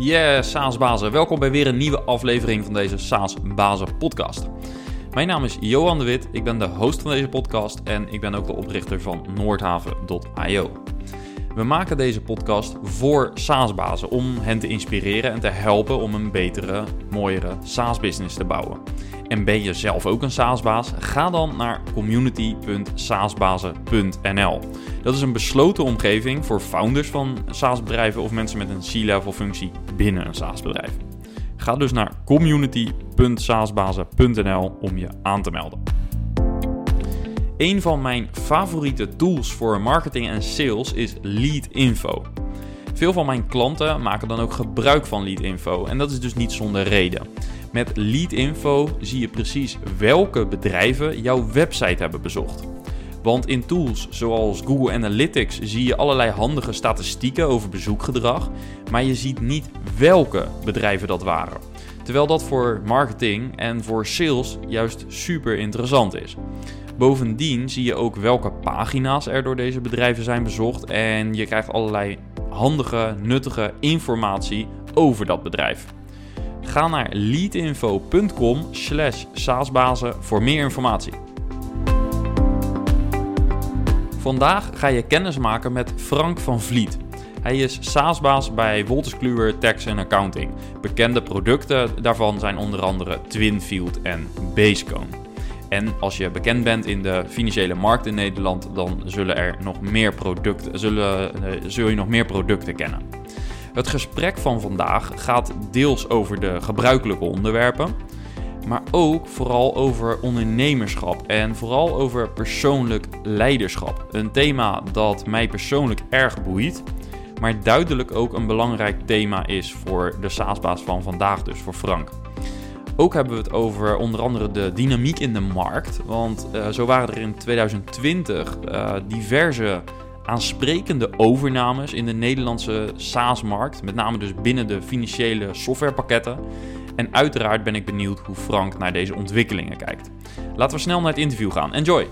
Yes, SaaS-bazen. Welkom bij weer een nieuwe aflevering van deze SaaS-bazen podcast. Mijn naam is Johan de Wit, ik ben de host van deze podcast en ik ben ook de oprichter van Noordhaven.io. We maken deze podcast voor SaaS-bazen om hen te inspireren en te helpen om een betere, mooiere SaaS-business te bouwen. En ben je zelf ook een SaaS-baas? Ga dan naar community.saasbazen.nl. Dat is een besloten omgeving voor founders van SaaS-bedrijven of mensen met een C-level functie binnen een SaaS-bedrijf. Ga dus naar community.saasbazen.nl om je aan te melden. Een van mijn favoriete tools voor marketing en sales is Leadinfo. Veel van mijn klanten maken dan ook gebruik van Leadinfo en dat is dus niet zonder reden. Met Leadinfo zie je precies welke bedrijven jouw website hebben bezocht. Want in tools zoals Google Analytics zie je allerlei handige statistieken over bezoekgedrag, maar je ziet niet welke bedrijven dat waren. Terwijl dat voor marketing en voor sales juist super interessant is. Bovendien zie je ook welke pagina's er door deze bedrijven zijn bezocht en je krijgt allerlei handige, nuttige informatie over dat bedrijf. Ga naar leadinfo.com slash saasbazen voor meer informatie. Vandaag ga je kennis maken met Frank van Vliet. Hij is SaaS-baas bij Wolters Kluwer Tax Accounting. Bekende producten daarvan zijn onder andere Twinfield en Basecone. En als je bekend bent in de financiële markt in Nederland, dan zullen er nog meer producten, zullen, uh, zul je nog meer producten kennen. Het gesprek van vandaag gaat deels over de gebruikelijke onderwerpen, maar ook vooral over ondernemerschap en vooral over persoonlijk leiderschap. Een thema dat mij persoonlijk erg boeit, maar duidelijk ook een belangrijk thema is voor de SaaS-baas van vandaag, dus voor Frank. Ook hebben we het over onder andere de dynamiek in de markt. Want uh, zo waren er in 2020 uh, diverse aansprekende overnames in de Nederlandse SaaS-markt. Met name dus binnen de financiële softwarepakketten. En uiteraard ben ik benieuwd hoe Frank naar deze ontwikkelingen kijkt. Laten we snel naar het interview gaan. Enjoy!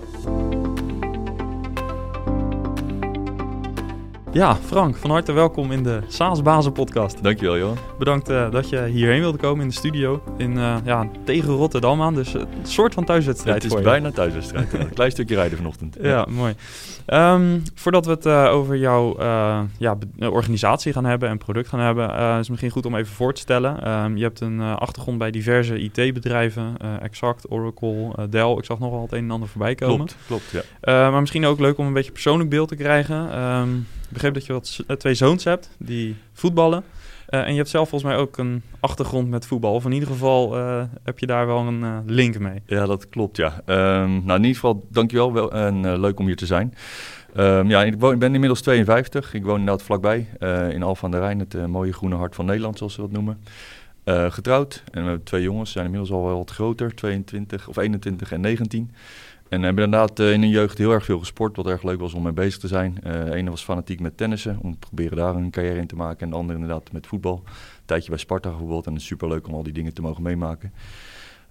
Ja, Frank, van harte welkom in de SaaS Bazen podcast. Dankjewel, Johan. Bedankt uh, dat je hierheen wilde komen in de studio in, uh, ja, tegen Rotterdam aan. Dus een soort van thuiswedstrijd Het is bijna thuiswedstrijd. een klein stukje rijden vanochtend. Ja, mooi. Um, voordat we het uh, over jouw ja, organisatie gaan hebben en product gaan hebben, is het misschien goed om even voor te stellen. Um, je hebt een achtergrond bij diverse IT-bedrijven, Exact, Oracle, Dell. Ik zag nogal het een en ander voorbij komen. Klopt, klopt, ja. maar misschien ook leuk om een beetje persoonlijk beeld te krijgen. Um, ik begreep dat je wat, twee zoons hebt die voetballen. Uh, en je hebt zelf volgens mij ook een achtergrond met voetbal. Of in ieder geval uh, heb je daar wel een link mee. Ja, dat klopt, ja. Um, nou, in ieder geval, dankjewel wel, en leuk om hier te zijn. Um, ja, ik, woon, ik, ben inmiddels 52. Ik woon inderdaad vlakbij in Alphen aan de Rijn, het mooie groene hart van Nederland, zoals ze dat noemen. getrouwd en we hebben twee jongens, zijn inmiddels al wel wat groter, 22 of 21 en 19. En hebben inderdaad in hun jeugd heel erg veel gesport, wat erg leuk was om mee bezig te zijn. Uh, de ene was fanatiek met tennissen, om te proberen daar een carrière in te maken. En de andere inderdaad met voetbal. Een tijdje bij Sparta bijvoorbeeld. En het is super leuk om al die dingen te mogen meemaken.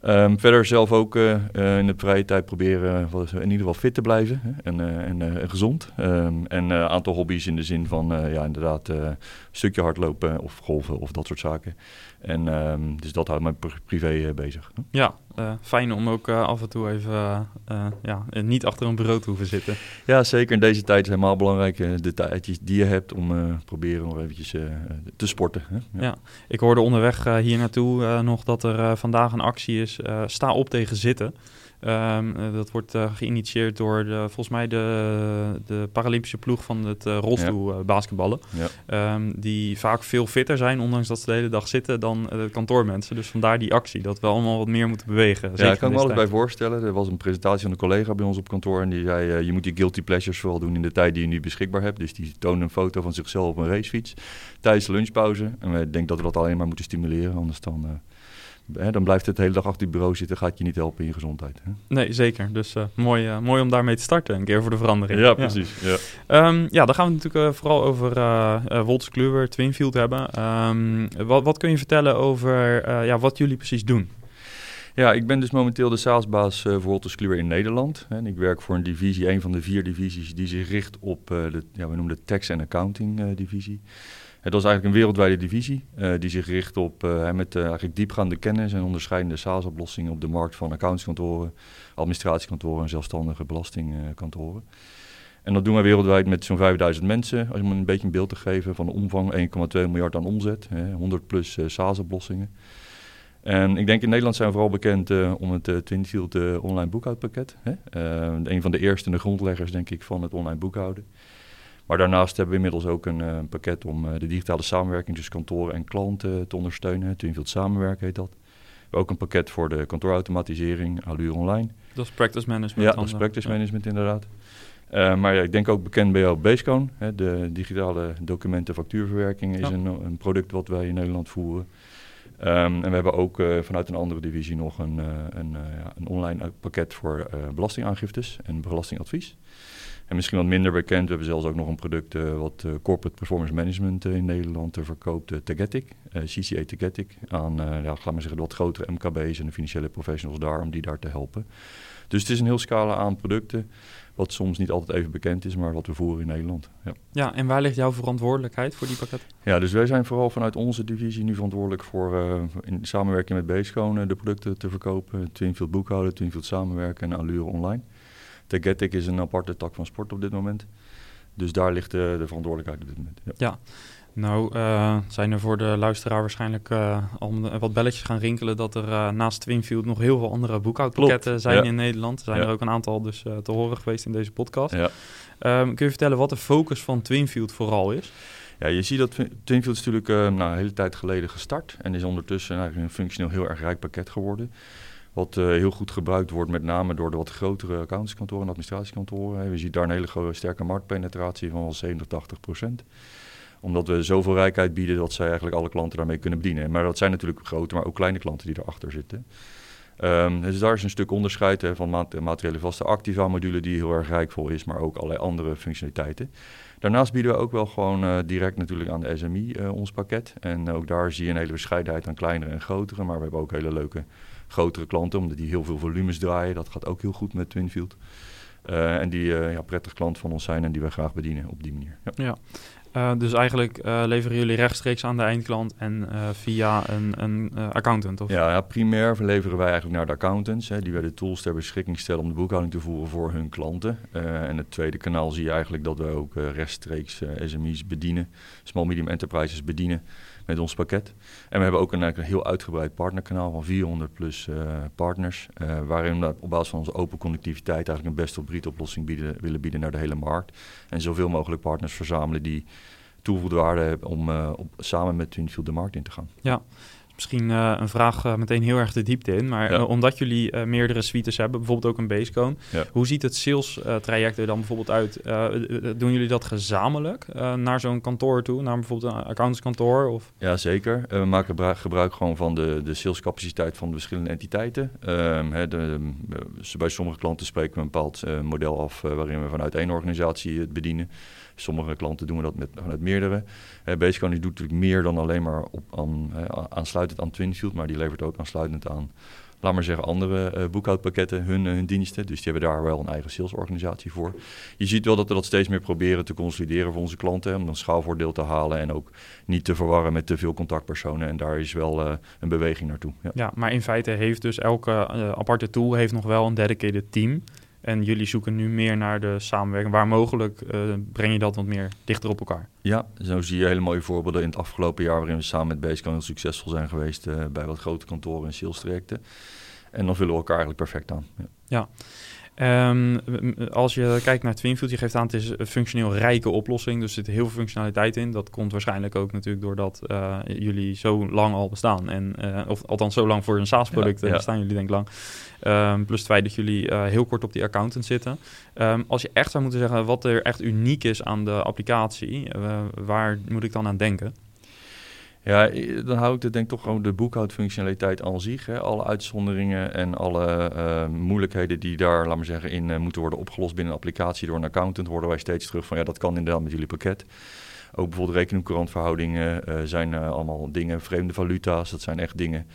Um, verder zelf ook uh, in de vrije tijd proberen in ieder geval fit te blijven hè, en, en gezond. Um, en een aantal hobby's in de zin van ja, inderdaad stukje hardlopen of golven of dat soort zaken. En um, dus dat houdt mij privé bezig. Hè. Ja, uh, fijn om ook uh, af en toe even ja, niet achter een bureau te hoeven zitten. Ja, zeker. In deze tijd is het helemaal belangrijk de tijdjes die je hebt om proberen nog eventjes te sporten. Hè? Ja. ja. ik hoorde onderweg hier naartoe nog dat er vandaag een actie is, sta op tegen zitten. Um, dat wordt uh, geïnitieerd door de, volgens mij de, de Paralympische ploeg van het uh, rolstoel ja. Um, die vaak veel fitter zijn, ondanks dat ze de hele dag zitten, dan de kantoormensen. Dus vandaar die actie, dat we allemaal wat meer moeten bewegen. Ja, ik kan me alles bij voorstellen. Er was een presentatie van een collega bij ons op kantoor en die zei, je moet je guilty pleasures vooral doen in de tijd die je nu beschikbaar hebt. Dus die toonde een foto van zichzelf op een racefiets tijdens de lunchpauze. En we denken dat we dat alleen maar moeten stimuleren, anders dan Hè, dan blijft het de hele dag achter het bureau zitten, gaat je niet helpen in je gezondheid. Hè? Nee, zeker. Dus uh, mooi, uh, mooi om daarmee te starten, een keer voor de verandering. Ja, precies. Ja, ja. Um, ja dan gaan we natuurlijk uh, vooral over uh, Wolters Kluwer, Twinfield hebben. Um, wat, wat, kun je vertellen over ja, wat jullie precies doen? Ja, ik ben dus momenteel de salesbaas voor Wolters Kluwer in Nederland. En ik werk voor een divisie, een van de vier divisies die zich richt op de, ja, we noemen de tax en accounting divisie. Het was eigenlijk een wereldwijde divisie die zich richt op met eigenlijk diepgaande kennis en onderscheidende SaaS-oplossingen op de markt van accountskantoren, administratiekantoren en zelfstandige belastingkantoren. En dat doen wij wereldwijd met zo'n 5000 mensen. Als je me een beetje een beeld te geven van de omvang, 1,2 miljard aan omzet, hè, 100 plus SaaS-oplossingen. En ik denk in Nederland zijn we vooral bekend om het Twinfield online boekhoudpakket. Hè? een van de eerste de grondleggers, denk ik, van het online boekhouden. Maar daarnaast hebben we inmiddels ook een pakket om de digitale samenwerking tussen kantoren en klanten te ondersteunen. Twinfield Samenwerken heet dat. We hebben ook een pakket voor de kantoorautomatisering, Allure Online. Dat is practice management. Ja, dat is practice management inderdaad. maar ja, ik denk ook bekend bij jou Basecone. Hè, de digitale documenten factuurverwerking is een, een, product wat wij in Nederland voeren. Um, en we hebben ook uh, vanuit een andere divisie nog een, uh, een, ja, een online pakket voor belastingaangiftes en belastingadvies. En misschien wat minder bekend, we hebben zelfs ook nog een product wat corporate performance management in Nederland verkoopt, Tagetic, CCA Tagetic, aan, ja, laat maar zeggen, de wat grotere MKB's en de financiële professionals daar, om die daar te helpen. Dus het is een heel scala aan producten. Wat soms niet altijd even bekend is, maar wat we voeren in Nederland. Ja, ja en waar ligt jouw verantwoordelijkheid voor die pakketten? Ja, dus wij zijn vooral vanuit onze divisie nu verantwoordelijk voor uh, in samenwerking met Beeschone de producten te verkopen. Twinfield boekhouden, Twinfield samenwerken en Allure online. Tagetic is een aparte tak van sport op dit moment. Dus daar ligt de, de verantwoordelijkheid op dit moment. Ja. ja. Nou, uh, zijn er voor de luisteraar waarschijnlijk uh, al wat belletjes gaan rinkelen dat er uh, naast Twinfield nog heel veel andere boekhoudpakketten zijn in Nederland. Er zijn er ook een aantal dus te horen geweest in deze podcast. Ja. Um, kun je vertellen wat de focus van Twinfield vooral is? Ja, je ziet dat Twinfield is natuurlijk nou, een hele tijd geleden gestart en is ondertussen eigenlijk een functioneel heel erg rijk pakket geworden. Wat heel goed gebruikt wordt, met name door de wat grotere accountantskantoren en administratiekantoren. We zien daar een hele sterke marktpenetratie van wel 70, 80 procent omdat we zoveel rijkheid bieden dat zij eigenlijk alle klanten daarmee kunnen bedienen. Maar dat zijn natuurlijk grote, maar ook kleine klanten die erachter zitten. Um, dus daar is een stuk onderscheid hè, van materiële vaste activa module die heel erg rijkvol is, maar ook allerlei andere functionaliteiten. Daarnaast bieden we ook wel gewoon uh, direct natuurlijk aan de SMI uh, ons pakket. En ook daar zie je een hele bescheidenheid aan kleinere en grotere, maar we hebben ook hele leuke grotere klanten, omdat die heel veel volumes draaien. Dat gaat ook heel goed met Twinfield. Uh, en die ja, prettig klant van ons zijn en die we graag bedienen op die manier. Ja. ja. Uh, dus eigenlijk uh, leveren jullie rechtstreeks aan de eindklant en uh, via een, een accountant? Of? Ja, ja, primair leveren wij eigenlijk naar de accountants. Hè, die wij de tools ter beschikking stellen om de boekhouding te voeren voor hun klanten. en het tweede kanaal zie je eigenlijk dat we ook rechtstreeks SME's bedienen, small medium enterprises bedienen met ons pakket. En we hebben ook een, heel uitgebreid partnerkanaal van 400 plus uh, partners, uh, waarin we op basis van onze open connectiviteit eigenlijk een best of breed oplossing bieden, willen bieden naar de hele markt. En zoveel mogelijk partners verzamelen die toegevoegde waarde hebben om uh, op, samen met Twinfield de markt in te gaan. Ja, Misschien uh, een vraag uh, meteen heel erg de diepte in. Maar ja. uh, omdat jullie meerdere suites hebben, bijvoorbeeld ook een basecone. Ja. Hoe ziet het sales traject er dan bijvoorbeeld uit? doen jullie dat gezamenlijk naar zo'n kantoor toe? Naar bijvoorbeeld een accountantskantoor? Of? Ja, zeker. we maken gebruik gewoon van de, de salescapaciteit van de verschillende entiteiten. Ehm, hè, de, bij sommige klanten spreken we een bepaald model af waarin we vanuit één organisatie het bedienen. Sommige klanten doen we dat met, meerdere. Uh, doet natuurlijk meer dan alleen maar op, aan, aansluitend aan Twinfield, maar die levert ook aansluitend aan, laat maar zeggen, andere uh, boekhoudpakketten, hun, hun diensten. Dus die hebben daar wel een eigen salesorganisatie voor. Je ziet wel dat we dat steeds meer proberen te consolideren voor onze klanten, om een schaalvoordeel te halen en ook niet te verwarren met te veel contactpersonen. En daar is wel een beweging naartoe. Ja. ja. maar in feite heeft dus elke aparte tool heeft nog wel een dedicated team. En jullie zoeken nu meer naar de samenwerking. Waar mogelijk uh, breng je dat wat meer dichter op elkaar. Ja, zo zie je hele mooie voorbeelden in het afgelopen jaar... waarin we samen met Basecamp heel succesvol zijn geweest... Uh, bij wat grote kantoren en sales trajecten. En dan vullen we elkaar eigenlijk perfect aan. Ja. ja. Um, als je kijkt naar Twinfield, je geeft aan het is een functioneel rijke oplossing. Dus er zit heel veel functionaliteit in. Dat komt waarschijnlijk ook natuurlijk doordat uh, jullie zo lang al bestaan. En, uh, of althans zo lang voor een SaaS-product ja, ja. bestaan jullie denk ik lang. Um, plus het feit dat jullie uh, heel kort op die accountant zitten. Um, als je echt zou moeten zeggen wat er echt uniek is aan de applicatie, waar moet ik dan aan denken? Ja, dan hou ik denk ik toch gewoon de boekhoudfunctionaliteit aan zich. Hè. Alle uitzonderingen en alle uh, moeilijkheden die daar, laat maar zeggen, in uh, moeten worden opgelost binnen een applicatie door een accountant, horen wij steeds terug van ja, dat kan inderdaad met jullie pakket. Ook bijvoorbeeld rekening-courantverhoudingen zijn allemaal dingen, vreemde valuta's, dat zijn echt dingen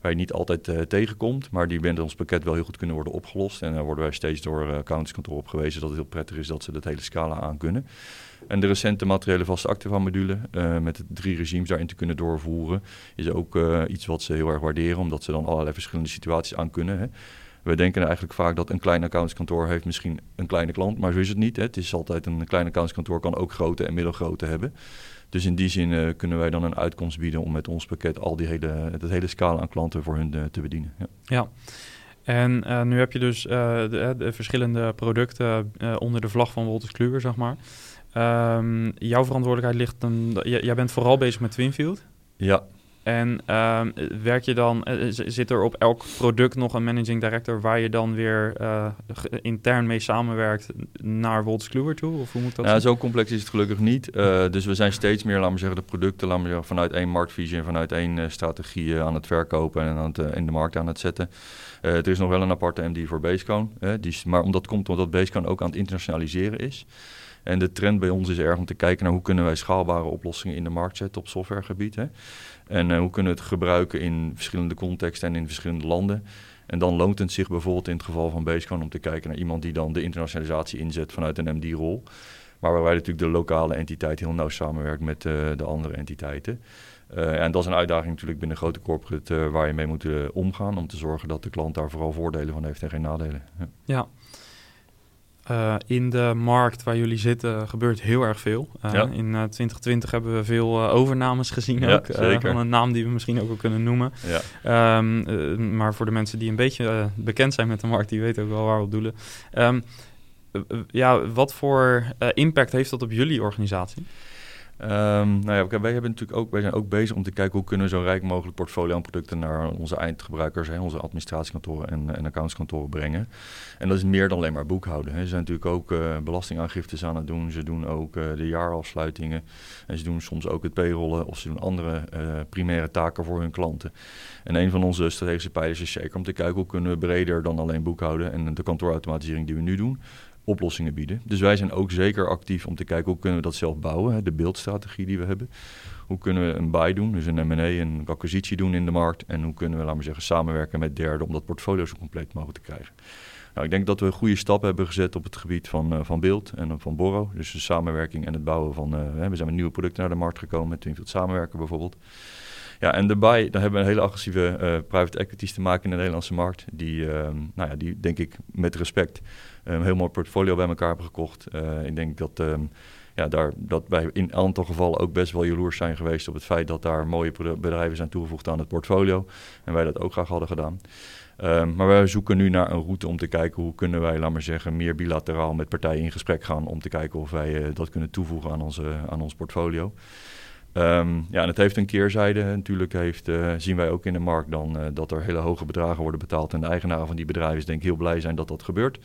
waar je niet altijd uh, tegenkomt, maar die binnen ons pakket wel heel goed kunnen worden opgelost. En daar worden wij steeds door uh, accountantskantoor op gewezen dat het heel prettig is dat ze dat hele scala aan kunnen. En de recente materiële vaste activa module, met de drie regimes daarin te kunnen doorvoeren, is ook iets wat ze heel erg waarderen, omdat ze dan allerlei verschillende situaties aan kunnen. Hè. We denken eigenlijk vaak dat een klein accountskantoor heeft misschien een kleine klant, maar zo is het niet. Hè. Het is altijd een klein accountskantoor kan ook grote en middelgrote hebben. Dus in die zin uh, kunnen wij dan een uitkomst bieden om met ons pakket al die hele, het hele scala aan klanten voor hun uh, te bedienen. Ja. ja. En uh, nu heb je dus de, de, verschillende producten onder de vlag van Wolters Kluwer, zeg maar. Um, jouw verantwoordelijkheid ligt dan... Jij bent vooral bezig met Twinfield. Ja, en uh, werk je dan, uh, zit er op elk product nog een managing director waar je dan weer uh, intern mee samenwerkt naar Wolters Kluwer toe? Of hoe moet dat? Ja, zo complex is het gelukkig niet. dus we zijn steeds meer, laten we zeggen, de producten laten we zeggen, vanuit één marktvisie en vanuit één strategie aan het verkopen en aan het, in de markt aan het zetten. er is nog wel een aparte MD voor Basecone, die, maar omdat komt omdat Basecone ook aan het internationaliseren is. En de trend bij ons is erg om te kijken naar hoe kunnen wij schaalbare oplossingen in de markt zetten op softwaregebied. Hè? En uh, hoe kunnen we het gebruiken in verschillende contexten en in verschillende landen. En dan loont het zich bijvoorbeeld in het geval van Basecon om te kijken naar iemand die dan de internationalisatie inzet vanuit een MD-rol. Maar waarbij natuurlijk de lokale entiteit heel nauw samenwerkt met uh, de andere entiteiten. Uh, en dat is een uitdaging natuurlijk binnen grote corporate waar je mee moet omgaan om te zorgen dat de klant daar vooral voordelen van heeft en geen nadelen. Ja. Uh, in de markt waar jullie zitten gebeurt heel erg veel. Uh, ja. In uh, 2020 hebben we veel overnames gezien ja, ook. van een naam die we misschien ook wel kunnen noemen. Ja. Um, maar voor de mensen die een beetje bekend zijn met de markt, die weten ook wel waar we op doelen. Um, ja, wat voor impact heeft dat op jullie organisatie? Um, nou ja, wij, hebben natuurlijk ook, wij zijn ook bezig om te kijken hoe kunnen we zo rijk mogelijk portfolio aan producten naar onze eindgebruikers, onze administratiekantoren en, en accountskantoren brengen. En dat is meer dan alleen maar boekhouden. Hè. Ze zijn natuurlijk ook uh, belastingaangiftes aan het doen. Ze doen ook uh, de jaarafsluitingen. En ze doen soms ook het payrollen of ze doen andere uh, primaire taken voor hun klanten. En een van onze strategische pijlers is zeker om te kijken hoe kunnen we breder dan alleen boekhouden en de kantoorautomatisering die we nu doen oplossingen bieden. Dus wij zijn ook zeker actief om te kijken hoe kunnen we dat zelf bouwen, hè, de beeldstrategie die we hebben. Hoe kunnen we een buy doen, dus een M&A, een acquisitie doen in de markt. En hoe kunnen we, laten we zeggen, samenwerken met derden om dat portfolio zo compleet mogelijk te krijgen. Nou, ik denk dat we een goede stap hebben gezet op het gebied van, uh, van beeld en van Borro. Dus de samenwerking en het bouwen van... Uh, we zijn met nieuwe producten naar de markt gekomen, met Twinfield Samenwerken bijvoorbeeld. Ja, en daarbij dan hebben we een hele agressieve uh, private equities te maken in de Nederlandse markt. Die, nou ja, die denk ik met respect een heel mooi portfolio bij elkaar hebben gekocht. Uh, ik denk dat, um, ja, daar, dat wij in een aantal gevallen ook best wel jaloers zijn geweest op het feit dat daar mooie bedrijven zijn toegevoegd aan het portfolio. En wij dat ook graag hadden gedaan. Maar wij zoeken nu naar een route om te kijken hoe kunnen wij, laat maar zeggen, meer bilateraal met partijen in gesprek gaan om te kijken of wij uh, dat kunnen toevoegen aan, onze, aan ons portfolio. Um, ja, en het heeft een keerzijde. Natuurlijk heeft, uh, zien wij ook in de markt dan uh, dat er hele hoge bedragen worden betaald. En de eigenaren van die bedrijven denk ik heel blij zijn dat dat gebeurt.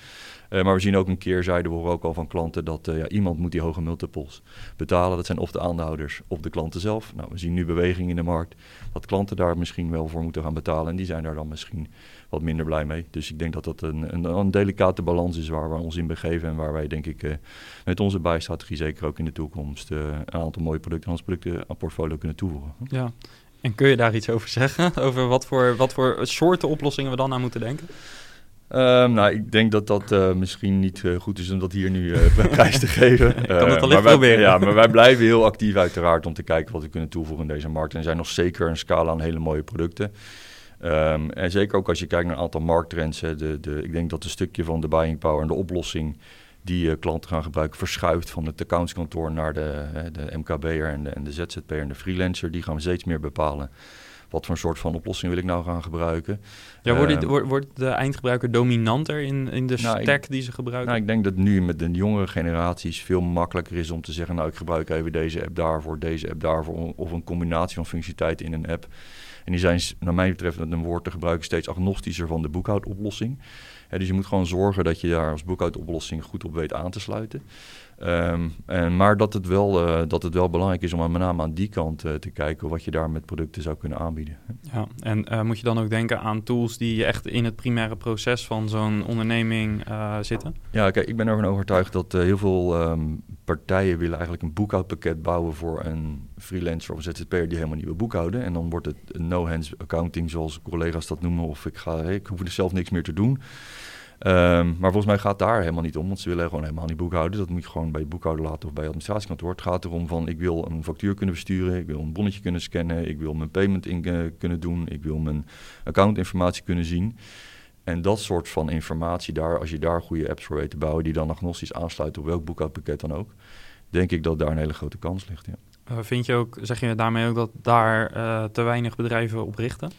Uh, maar we zien ook een keerzijde, we horen ook al van klanten dat ja, iemand moet die hoge multiples betalen. Dat zijn of de aandeelhouders of de klanten zelf. Nou, we zien nu beweging in de markt dat klanten daar misschien wel voor moeten gaan betalen. En die zijn daar dan misschien wat minder blij mee. Dus ik denk dat dat een, een, een delicate balans is waar we ons in begeven. En waar wij denk ik uh, met onze bijstrategie zeker ook in de toekomst uh, een aantal mooie producten aan ons portfolio kunnen toevoegen. Ja, en kun je daar iets over zeggen? Over wat voor, wat voor soorten oplossingen we dan aan moeten denken? Um, nou, ik denk dat dat uh, misschien niet uh, goed is om dat hier nu uh, prijs te geven. ik kan het alleen proberen. Ja, maar wij blijven heel actief uiteraard om te kijken wat we kunnen toevoegen in deze markt. En er zijn nog zeker een scala aan hele mooie producten. Um, en zeker ook als je kijkt naar een aantal markttrends. Hè, de, de, ik denk dat een stukje van de buying power en de oplossing die uh, klanten gaan gebruiken verschuift van het accountskantoor naar de, de MKB'er en de, en de ZZP'er en de freelancer. Die gaan we steeds meer bepalen wat voor een soort van oplossing wil ik nou gaan gebruiken. Ja, wordt, uh, wordt, wordt de eindgebruiker dominanter in, in de nou, stack die ze gebruiken? Nou, ik denk dat nu met de jongere generaties veel makkelijker is om te zeggen... nou, ik gebruik even deze app daarvoor, deze app daarvoor... of een combinatie van functionaliteiten in een app. En die zijn, naar mij betreft, met een woord te gebruiken... steeds agnostischer van de boekhoudoplossing. dus je moet gewoon zorgen dat je daar als boekhoudoplossing goed op weet aan te sluiten. Um, en, maar dat het, wel, uh, dat het wel belangrijk is om met name aan die kant uh, te kijken wat je daar met producten zou kunnen aanbieden. Ja, en uh, moet je dan ook denken aan tools die echt in het primaire proces van zo'n onderneming zitten? Ja, kijk, ik ben ervan overtuigd dat heel veel um, partijen willen eigenlijk een boekhoudpakket bouwen voor een freelancer of een ZZP'er die helemaal niet wil boekhouden. En dan wordt het no-hands accounting, zoals collega's dat noemen. Of ik, ga, ik hoef er zelf niks meer te doen. Ehm, maar volgens mij gaat daar helemaal niet om, want ze willen gewoon helemaal niet boekhouden. Dat moet je gewoon bij je boekhouder laten of bij je administratiekantoor. Het gaat erom van, ik wil een factuur kunnen versturen, ik wil een bonnetje kunnen scannen, ik wil mijn payment in uh, kunnen doen, ik wil mijn accountinformatie kunnen zien. En dat soort van informatie daar, als je daar goede apps voor weet te bouwen, die dan agnostisch aansluiten op welk boekhoudpakket dan ook, denk ik dat daar een hele grote kans ligt. Ja. Uh, vind je ook, zeg je daarmee ook dat daar uh, te weinig bedrijven op richten?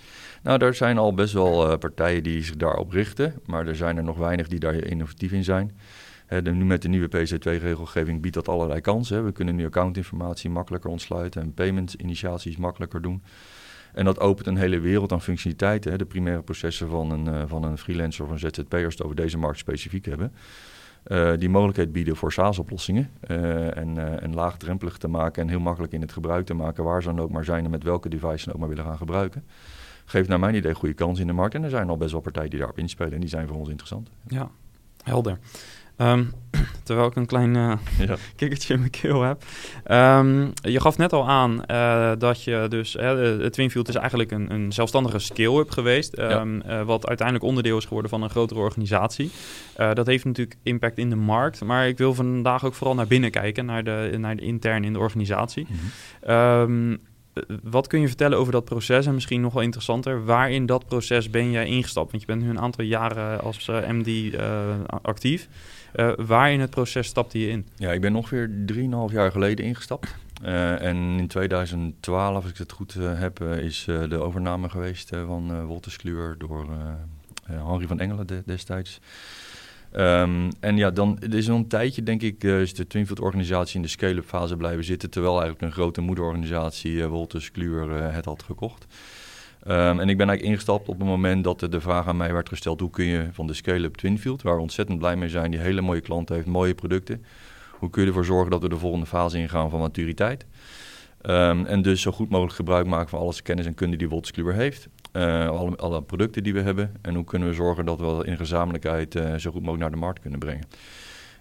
Nou, er zijn al best wel uh, partijen die zich daarop richten, maar er zijn er nog weinig die daar innovatief in zijn. de, nu met de nieuwe PC2-regelgeving biedt dat allerlei kansen. We kunnen nu accountinformatie makkelijker ontsluiten en payment-initiaties makkelijker doen. En dat opent een hele wereld aan functionaliteiten. Hè. De primaire processen van een, uh, van een freelancer of een ZZP'er, als het over deze markt specifiek hebben. Uh, die mogelijkheid bieden voor SaaS-oplossingen. Uh, en, laagdrempelig te maken en heel makkelijk in het gebruik te maken, waar ze dan ook maar zijn en met welke device ze ook maar willen gaan gebruiken. Geeft naar mijn idee goede kans in de markt. En er zijn al best wel partijen die daarop inspelen en die zijn voor ons interessant. Ja, helder. Um, terwijl ik een klein uh, ja. kikkertje in mijn keel heb. Um, je gaf net al aan uh, dat je dus... Uh, het Twinfield is eigenlijk een, een zelfstandige scale-up geweest... Um, ja. wat uiteindelijk onderdeel is geworden van een grotere organisatie. dat heeft natuurlijk impact in de markt. Maar ik wil vandaag ook vooral naar binnen kijken... naar de, naar de intern in de organisatie. Mm -hmm wat kun je vertellen over dat proces? En misschien nog wel interessanter, waar in dat proces ben jij ingestapt? Want je bent nu een aantal jaren als MD actief. Uh, waar in het proces stapte je in? Ja, ik ben ongeveer 3,5 jaar geleden ingestapt. Uh, en in 2012, als ik het goed uh, heb, is de overname geweest van Wolters Kluwer door Henry van Engelen de, destijds. Um, en ja, dan er is een tijdje, denk ik, is de Twinfield-organisatie in de scale-up fase blijven zitten. Terwijl eigenlijk een grote moederorganisatie, Wolters Kluwer, het had gekocht. Um, en ik ben eigenlijk ingestapt op het moment dat de, vraag aan mij werd gesteld: hoe kun je van de scale-up Twinfield, waar we ontzettend blij mee zijn, die hele mooie klanten heeft, mooie producten, hoe kun je ervoor zorgen dat we de volgende fase ingaan van maturiteit? Um, en dus zo goed mogelijk gebruik maken van alles kennis en kunde die Wolters heeft. Uh, alle, alle, producten die we hebben. En hoe kunnen we zorgen dat we in gezamenlijkheid uh, zo goed mogelijk naar de markt kunnen brengen.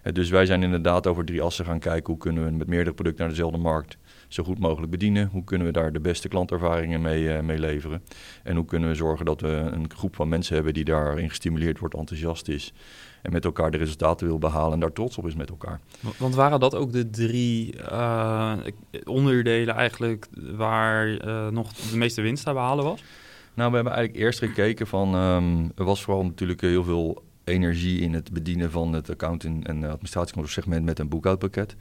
Uh, dus wij zijn inderdaad over drie assen gaan kijken hoe kunnen we met meerdere producten naar dezelfde markt zo goed mogelijk bedienen. Hoe kunnen we daar de beste klantervaringen mee, uh, mee leveren? En hoe kunnen we zorgen dat we een groep van mensen hebben die daarin gestimuleerd wordt, enthousiast is en met elkaar de resultaten wil behalen en daar trots op is met elkaar. Want waren dat ook de drie uh, onderdelen eigenlijk waar uh, nog de meeste winst te behalen was? Nou, we hebben eigenlijk eerst gekeken van, um, er was vooral natuurlijk heel veel energie in het bedienen van het accounting en administratiekantoor segment met een boekhoudpakket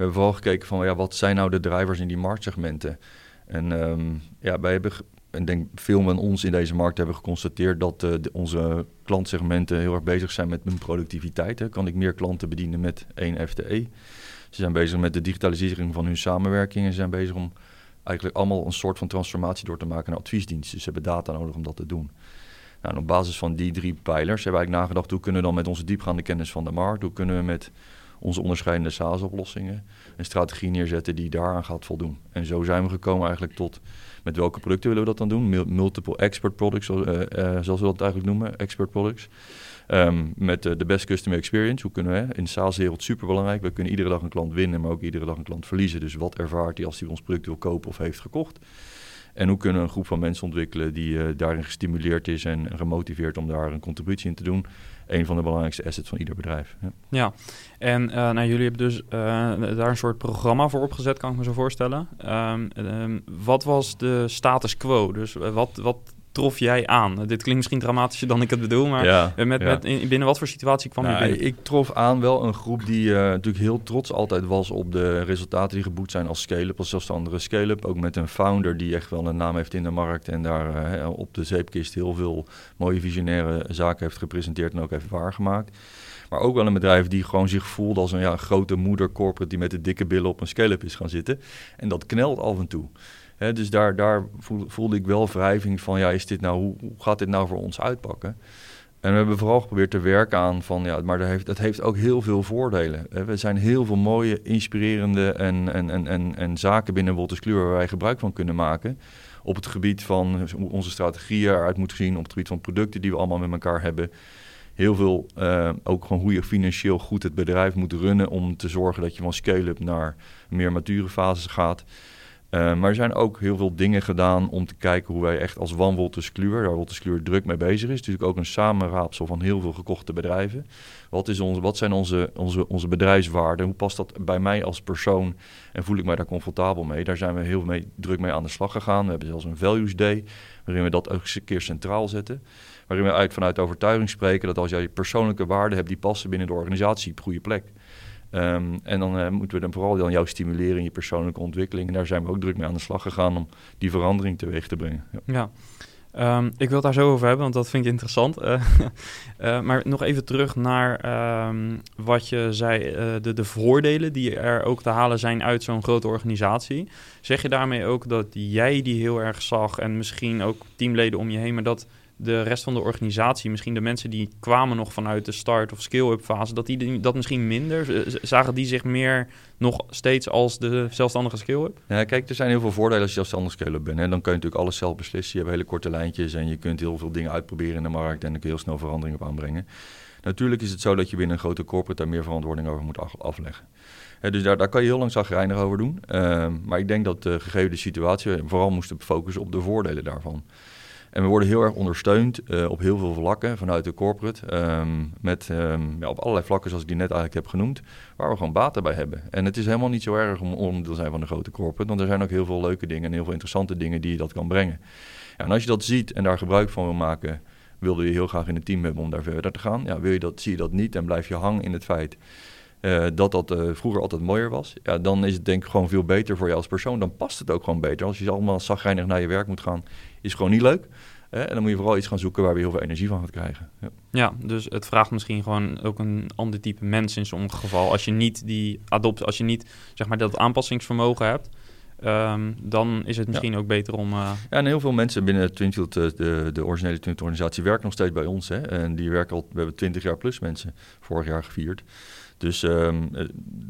hebben vooral gekeken van ja, wat zijn nou de drivers in die marktsegmenten. En um, ja, wij hebben, en denk veel van ons in deze markt hebben geconstateerd dat de, onze klantsegmenten heel erg bezig zijn met hun productiviteit. Hè. Kan ik meer klanten bedienen met één FTE? Ze zijn bezig met de digitalisering van hun samenwerking en ze zijn bezig om eigenlijk allemaal een soort van transformatie door te maken naar adviesdiensten. Dus ze hebben data nodig om dat te doen. Nou, op basis van die drie pijlers hebben we eigenlijk nagedacht hoe kunnen we dan met onze diepgaande kennis van de markt, hoe kunnen we met onze onderscheidende SaaS-oplossingen een strategie neerzetten die daaraan gaat voldoen. En zo zijn we gekomen eigenlijk tot met welke producten willen we dat dan doen? Multiple expert products, uh, uh, zoals we dat eigenlijk noemen, expert products. Um, met de best customer experience. Hoe kunnen we? In de SaaS-wereld super belangrijk. We kunnen iedere dag een klant winnen, maar ook iedere dag een klant verliezen. Dus wat ervaart hij als hij ons product wil kopen of heeft gekocht? En hoe kunnen we een groep van mensen ontwikkelen die daarin gestimuleerd is en gemotiveerd om daar een contributie in te doen? Een van de belangrijkste assets van ieder bedrijf. Ja, en uh, nou, jullie hebben dus uh, daar een soort programma voor opgezet, kan ik me zo voorstellen. Um, um, wat was de status quo? Dus wat, wat trof jij aan? Dit klinkt misschien dramatischer dan ik het bedoel, maar ja, met, met, in, binnen wat voor situatie kwam nou, je binnen? Ik trof aan wel een groep die uh, natuurlijk heel trots altijd was op de resultaten die geboekt zijn als scale-up, als zelfstandige scale-up. Ook met een founder die echt wel een naam heeft in de markt en daar uh, op de zeepkist heel veel mooie visionaire zaken heeft gepresenteerd en ook heeft waargemaakt. Maar ook wel een bedrijf die gewoon zich voelt als een ja, grote moeder corporate die met de dikke billen op een scale-up is gaan zitten. En dat knelt af en toe dus daar, daar voelde ik wel wrijving van, ja, is dit nou, hoe, gaat dit nou voor ons uitpakken? En we hebben vooral geprobeerd te werken aan van, ja, maar dat heeft, dat heeft ook heel veel voordelen. We zijn heel veel mooie, inspirerende en, en, en, en, en zaken binnen Wolters Kluwer waar wij gebruik van kunnen maken. Op het gebied van hoe onze strategieën eruit moeten zien, op het gebied van producten die we allemaal met elkaar hebben heel veel, uh, ook gewoon hoe je financieel goed het bedrijf moet runnen om te zorgen dat je van scale-up naar meer mature fases gaat. Uh, maar er zijn ook heel veel dingen gedaan om te kijken hoe wij echt als One Wolters Kluwer, waar Wolters Kluwer druk mee bezig is, natuurlijk ook een samenraapsel van heel veel gekochte bedrijven. Wat, is onze, wat zijn onze, onze, onze bedrijfswaarden? Hoe past dat bij mij als persoon en voel ik mij daar comfortabel mee? Daar zijn we heel mee, druk mee aan de slag gegaan. We hebben zelfs een Values Day, waarin we dat ook een keer centraal zetten. Waarin we uit, vanuit overtuiging spreken dat als jij persoonlijke waarden hebt die passen binnen de organisatie op goede plek. Um, en dan uh, moeten we dan vooral dan jou stimuleren in je persoonlijke ontwikkeling. En daar zijn we ook druk mee aan de slag gegaan om die verandering teweeg te brengen. Ja. ja. Um, ik wil het daar zo over hebben, want dat vind ik interessant. Uh, uh, maar nog even terug naar um, wat je zei, de, de voordelen die er ook te halen zijn uit zo'n grote organisatie. Zeg je daarmee ook dat jij die heel erg zag en misschien ook teamleden om je heen, maar dat de rest van de organisatie, misschien de mensen die kwamen nog vanuit de start- of skill-up fase, dat die dat misschien minder? Zagen die zich meer nog steeds als de zelfstandige skill-up? Ja, kijk, er zijn heel veel voordelen als je zelfstandig skill-up bent. Hè. Dan kun je natuurlijk alles zelf beslissen. Je hebt hele korte lijntjes en je kunt heel veel dingen uitproberen in de markt en dan kun je heel snel verandering op aanbrengen. Natuurlijk is het zo dat je binnen een grote corporate daar meer verantwoording over moet afleggen. dus daar, daar kan je heel lang zagrijnig over doen. Uh, maar ik denk dat de gegeven de situatie vooral moesten focussen op de voordelen daarvan. En we worden heel erg ondersteund uh, op heel veel vlakken vanuit de corporate. Um, met um, ja, op allerlei vlakken, zoals ik die net eigenlijk heb genoemd, waar we gewoon baten bij hebben. En het is helemaal niet zo erg om onderdeel te zijn van de grote corporate, want er zijn ook heel veel leuke dingen en heel veel interessante dingen die je dat kan brengen. Ja, en als je dat ziet en daar gebruik van wil maken, wilde je heel graag in een team hebben om daar verder te gaan. Ja, wil je dat, zie je dat niet en blijf je hangen in het feit uh, dat dat uh, vroeger altijd mooier was, ja, dan is het denk ik gewoon veel beter voor jou als persoon. Dan past het ook gewoon beter. Als je allemaal zagrijnig naar je werk moet gaan, is gewoon niet leuk. En dan moet je vooral iets gaan zoeken waar we heel veel energie van gaat krijgen. Ja. ja, dus het vraagt misschien gewoon ook een ander type mens in sommige geval. Als je niet die adopt, als je niet zeg maar dat aanpassingsvermogen hebt. Um, dan is het misschien ja. ook beter om... Uh... Ja, en heel veel mensen binnen Twinfield, de, de, de originele Twinfield-organisatie, werken nog steeds bij ons. Hè? En die werken al, we hebben 20 jaar plus mensen vorig jaar gevierd. Dus, um,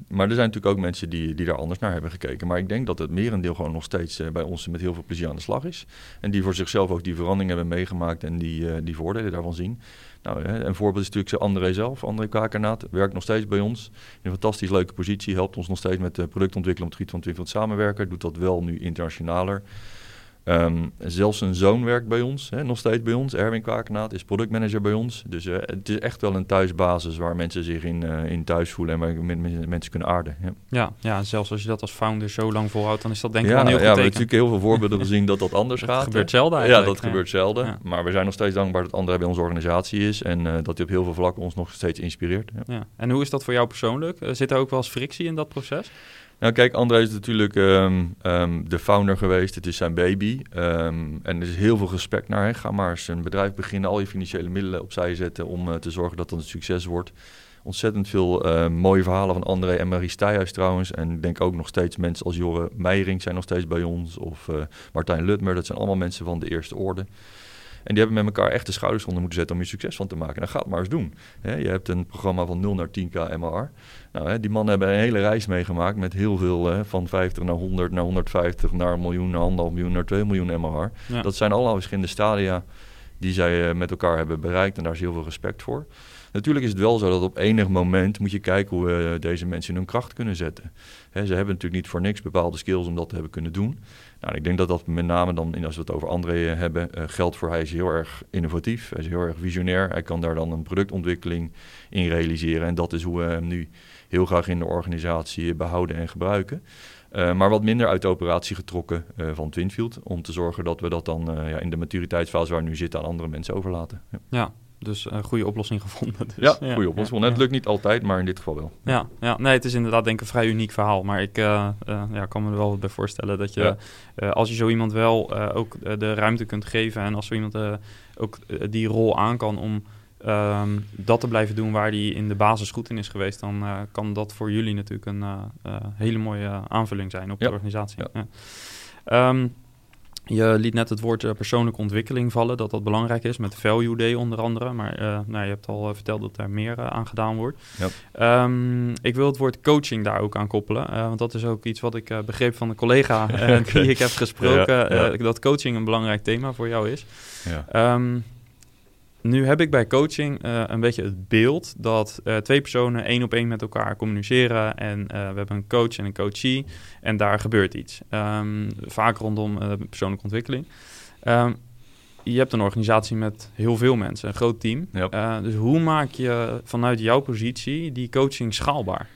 maar er zijn natuurlijk ook mensen die, die daar anders naar hebben gekeken. Maar ik denk dat het merendeel gewoon nog steeds uh, bij ons met heel veel plezier aan de slag is. En die voor zichzelf ook die verandering hebben meegemaakt en die, uh, die voordelen daarvan zien. Nou, een voorbeeld is natuurlijk André zelf. André Kakernaat werkt nog steeds bij ons. In een fantastisch leuke positie. Helpt ons nog steeds met productontwikkeling op het gebied van samenwerken. Doet dat wel nu internationaler. Um, zelfs een zoon werkt bij ons, hè, nog steeds bij ons. Erwin Kwakenaat is productmanager bij ons. Dus uh, het is echt wel een thuisbasis waar mensen zich in, uh, in thuis voelen en waar met, mensen kunnen aarden. Ja. ja. Ja, zelfs als je dat als founder zo lang volhoudt, dan is dat denk ik ja, wel een heel ja, goed we hebben natuurlijk heel veel voorbeelden gezien dat dat anders dat gaat. gebeurt zelden eigenlijk. Ja, dat gebeurt zelden. Ja. Maar we zijn nog steeds dankbaar dat André bij onze organisatie is en uh, dat hij op heel veel vlakken ons nog steeds inspireert. Ja. En hoe is dat voor jou persoonlijk? zit er ook wel eens frictie in dat proces? Nou, kijk, André is natuurlijk um, um, de founder geweest. Het is zijn baby. Um, en er is heel veel respect naar hem. Ga maar eens een bedrijf beginnen, al je financiële middelen opzij zetten om uh, te zorgen dat dat een succes wordt. Ontzettend veel mooie verhalen van André en Marie Stijhuis trouwens. En ik denk ook nog steeds mensen als Jorre Meijering zijn nog steeds bij ons. Of uh, Martijn Lutmer, dat zijn allemaal mensen van de eerste orde. En die hebben met elkaar echt de schouders onder moeten zetten om je succes van te maken. En nou, ga het maar eens doen. Je hebt een programma van 0 naar 10k MR. Nou, die mannen hebben een hele reis meegemaakt met heel veel, van 50 naar 100, naar 150, naar een miljoen, naar anderhalf miljoen, naar 2 miljoen MR. Ja. Dat zijn allemaal verschillende stadia die zij uh, met elkaar hebben bereikt. En daar is heel veel respect voor. Natuurlijk is het wel zo dat op enig moment moet je kijken hoe we deze mensen in hun kracht kunnen zetten. Ze hebben natuurlijk niet voor niks bepaalde skills om dat te hebben kunnen doen. Nou, ik denk dat dat met name dan, als we het over André hebben, uh, geldt voor hij is heel erg innovatief, hij is heel erg visionair. Hij kan daar dan een productontwikkeling in realiseren. En dat is hoe we hem nu heel graag in de organisatie behouden en gebruiken. Uh, maar wat minder uit de operatie getrokken van Twinfield. Om te zorgen dat we dat dan ja, in de maturiteitsfase waar we nu zitten aan andere mensen overlaten. Ja, ja dus een goede oplossing gevonden. Dus, ja, goede oplossing. Ja, het lukt niet altijd, maar in dit geval wel. Ja, ja, nee, het is inderdaad denk ik een vrij uniek verhaal. Maar ik ja, kan me er wel bij voorstellen dat je, als je zo iemand wel ook de ruimte kunt geven... en als zo iemand ook die rol aan kan om um, dat te blijven doen waar hij in de basis goed in is geweest, dan kan dat voor jullie natuurlijk een hele mooie aanvulling zijn op de organisatie. Um, je liet net het woord persoonlijke ontwikkeling vallen, dat dat belangrijk is, met Value Day onder andere. Maar nou, je hebt al verteld dat er meer aan gedaan wordt. Um, ik wil het woord coaching daar ook aan koppelen, want dat is ook iets wat ik begreep van een collega die ik heb gesproken, dat coaching een belangrijk thema voor jou is. Ja. Nu heb ik bij coaching uh, een beetje het beeld dat uh, twee personen één op één met elkaar communiceren. En uh, we hebben een coach en een coachie. En daar gebeurt iets. Um, vaak rondom persoonlijke ontwikkeling. Um, je hebt een organisatie met heel veel mensen, een groot team. Yep. dus hoe maak je vanuit jouw positie die coaching schaalbaar?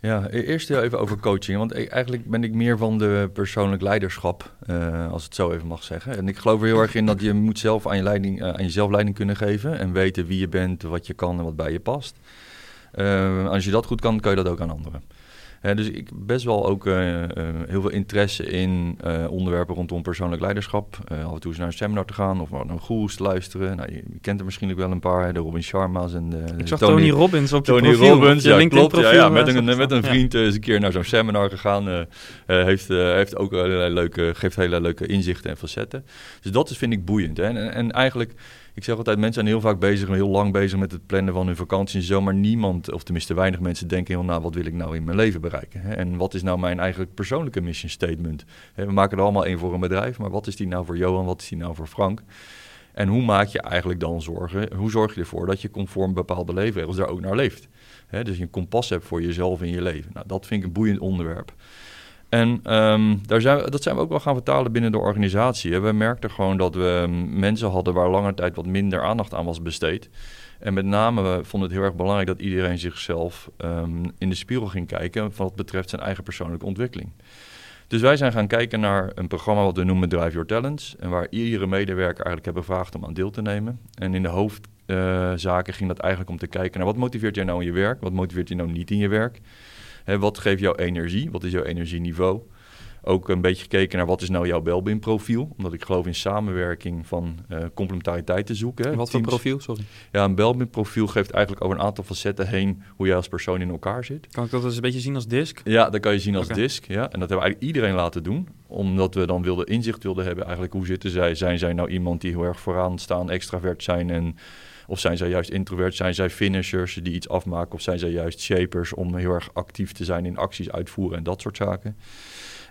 Ja, e-, eerst even over coaching. Want eigenlijk ben ik meer van de persoonlijk leiderschap, uh, als het zo even mag zeggen. En ik geloof er heel erg in dat je moet zelf aan, je leiding, uh, aan jezelf leiding kunnen geven. En weten wie je bent, wat je kan en wat bij je past. Uh, als je dat goed kan, kan je dat ook aan anderen dus ik best wel ook uh, uh, heel veel interesse in onderwerpen rondom persoonlijk leiderschap. af en toe eens naar een seminar te gaan of naar een goeroes te luisteren. Nou, je, je, kent er misschien ook wel een paar, de Robin Sharma's en de, Ik zag Tony, Tony Robbins op Tony profiel, Robbins, ja, klopt. Profiel, ja, ja, met, een, met een vriend eens een keer naar zo'n seminar gegaan. heeft, heeft ook allerlei leuke, geeft hele leuke inzichten en facetten. Dus dat is, vind ik boeiend. Hè? En, en eigenlijk ik zeg altijd, mensen zijn heel vaak bezig, heel lang bezig met het plannen van hun vakantie en zo. Maar niemand, of tenminste weinig mensen, denken heel na, wat wil ik nou in mijn leven bereiken? Hè? En wat is nou mijn eigenlijk persoonlijke mission statement? Hè, we maken er allemaal één voor een bedrijf, maar wat is die nou voor Johan, wat is die nou voor Frank? En hoe maak je eigenlijk dan zorgen, hoe zorg je ervoor dat je conform bepaalde leefregels daar ook naar leeft? Hè, dus je een kompas hebt voor jezelf in je leven. Nou, dat vind ik een boeiend onderwerp. En um, daar zijn dat zijn we ook wel gaan vertalen binnen de organisatie. We merkten gewoon dat we ehm, mensen hadden waar lange tijd wat minder aandacht aan was besteed. En met name we vonden het heel erg belangrijk dat iedereen zichzelf um, in de spiegel ging kijken wat betreft zijn eigen persoonlijke ontwikkeling. Dus wij zijn gaan kijken naar een programma wat we noemen Drive Your Talents. En waar iedere medewerker eigenlijk hebben gevraagd om aan deel te nemen. En in de hoofdzaken uh, ging dat eigenlijk om te kijken naar wat motiveert jij nou in je werk? Wat motiveert je nou niet in je werk? Hè, wat geeft jouw energie? Wat is jouw energieniveau? Ook een beetje gekeken naar wat is nou jouw Belbin-profiel. Omdat ik geloof in samenwerking van uh, complementariteit te zoeken. Hè. Wat voor profiel, sorry? Ja, een Belbin-profiel geeft eigenlijk over een aantal facetten heen hoe jij als persoon in elkaar zit. Kan ik dat eens een beetje zien als disk? Ja, dat kan je zien als okay. disk. Ja. En dat hebben we eigenlijk iedereen laten doen. Omdat we dan wilden inzicht wilden hebben eigenlijk hoe zitten zij. Zijn zij nou iemand die heel erg vooraan staan, extravert zijn en of zijn zij juist introvert? Zijn zij finishers die iets afmaken? Of zijn zij juist shapers om heel erg actief te zijn in acties uitvoeren en dat soort zaken?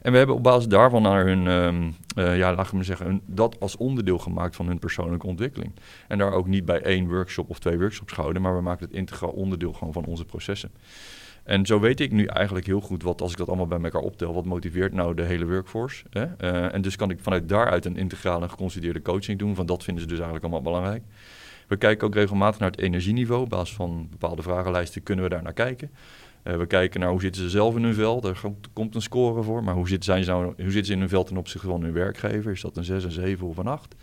En we hebben op basis daarvan naar hun, um, uh, ja, laten zeggen, dat als onderdeel gemaakt van hun persoonlijke ontwikkeling. En daar ook niet bij één workshop of twee workshops gehouden, maar we maken het integraal onderdeel gewoon van onze processen. En zo weet ik nu eigenlijk heel goed wat, als ik dat allemaal bij elkaar optel, wat motiveert nou de hele workforce. Hè? Uh, en dus kan ik vanuit daaruit een integrale en coaching doen. Van dat vinden ze dus eigenlijk allemaal belangrijk. We kijken ook regelmatig naar het energieniveau. Op basis van bepaalde vragenlijsten kunnen we daar naar kijken. Uh, we kijken naar hoe zitten ze zelf in hun vel. Daar komt een score voor. Maar hoe, zit, zijn nou, hoe zitten ze in hun vel ten opzichte van hun werkgever? Is dat een 6, een 7 of een 8?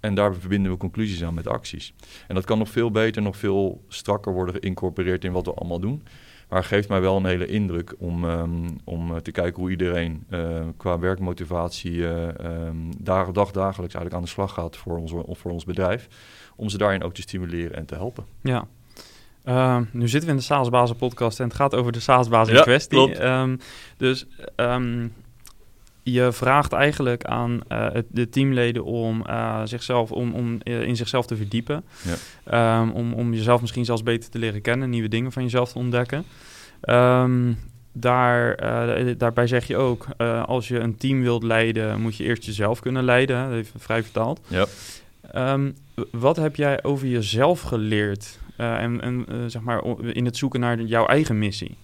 En daar verbinden we conclusies aan met acties. En dat kan nog veel beter, nog veel strakker worden geïncorporeerd in wat we allemaal doen. Maar geeft mij wel een hele indruk om, um, om te kijken hoe iedereen uh, qua werkmotivatie uh, dag dagelijks eigenlijk aan de slag gaat voor ons, voor ons bedrijf om ze daarin ook te stimuleren en te helpen. Ja. Uh, nu zitten we in de SaaS-bazen podcast en het gaat over de SaaS-baas in ja, kwestie. Um, dus um, je vraagt eigenlijk aan uh, de teamleden om, uh, zichzelf, om, om uh, in zichzelf te verdiepen. Ja. Um, om, om jezelf misschien zelfs beter te leren kennen, nieuwe dingen van jezelf te ontdekken. daar, daarbij zeg je ook, als je een team wilt leiden, moet je eerst jezelf kunnen leiden. Even vrij vertaald. Ja. Um, wat heb jij over jezelf geleerd uh, en, uh, zeg maar in het zoeken naar jouw eigen missie?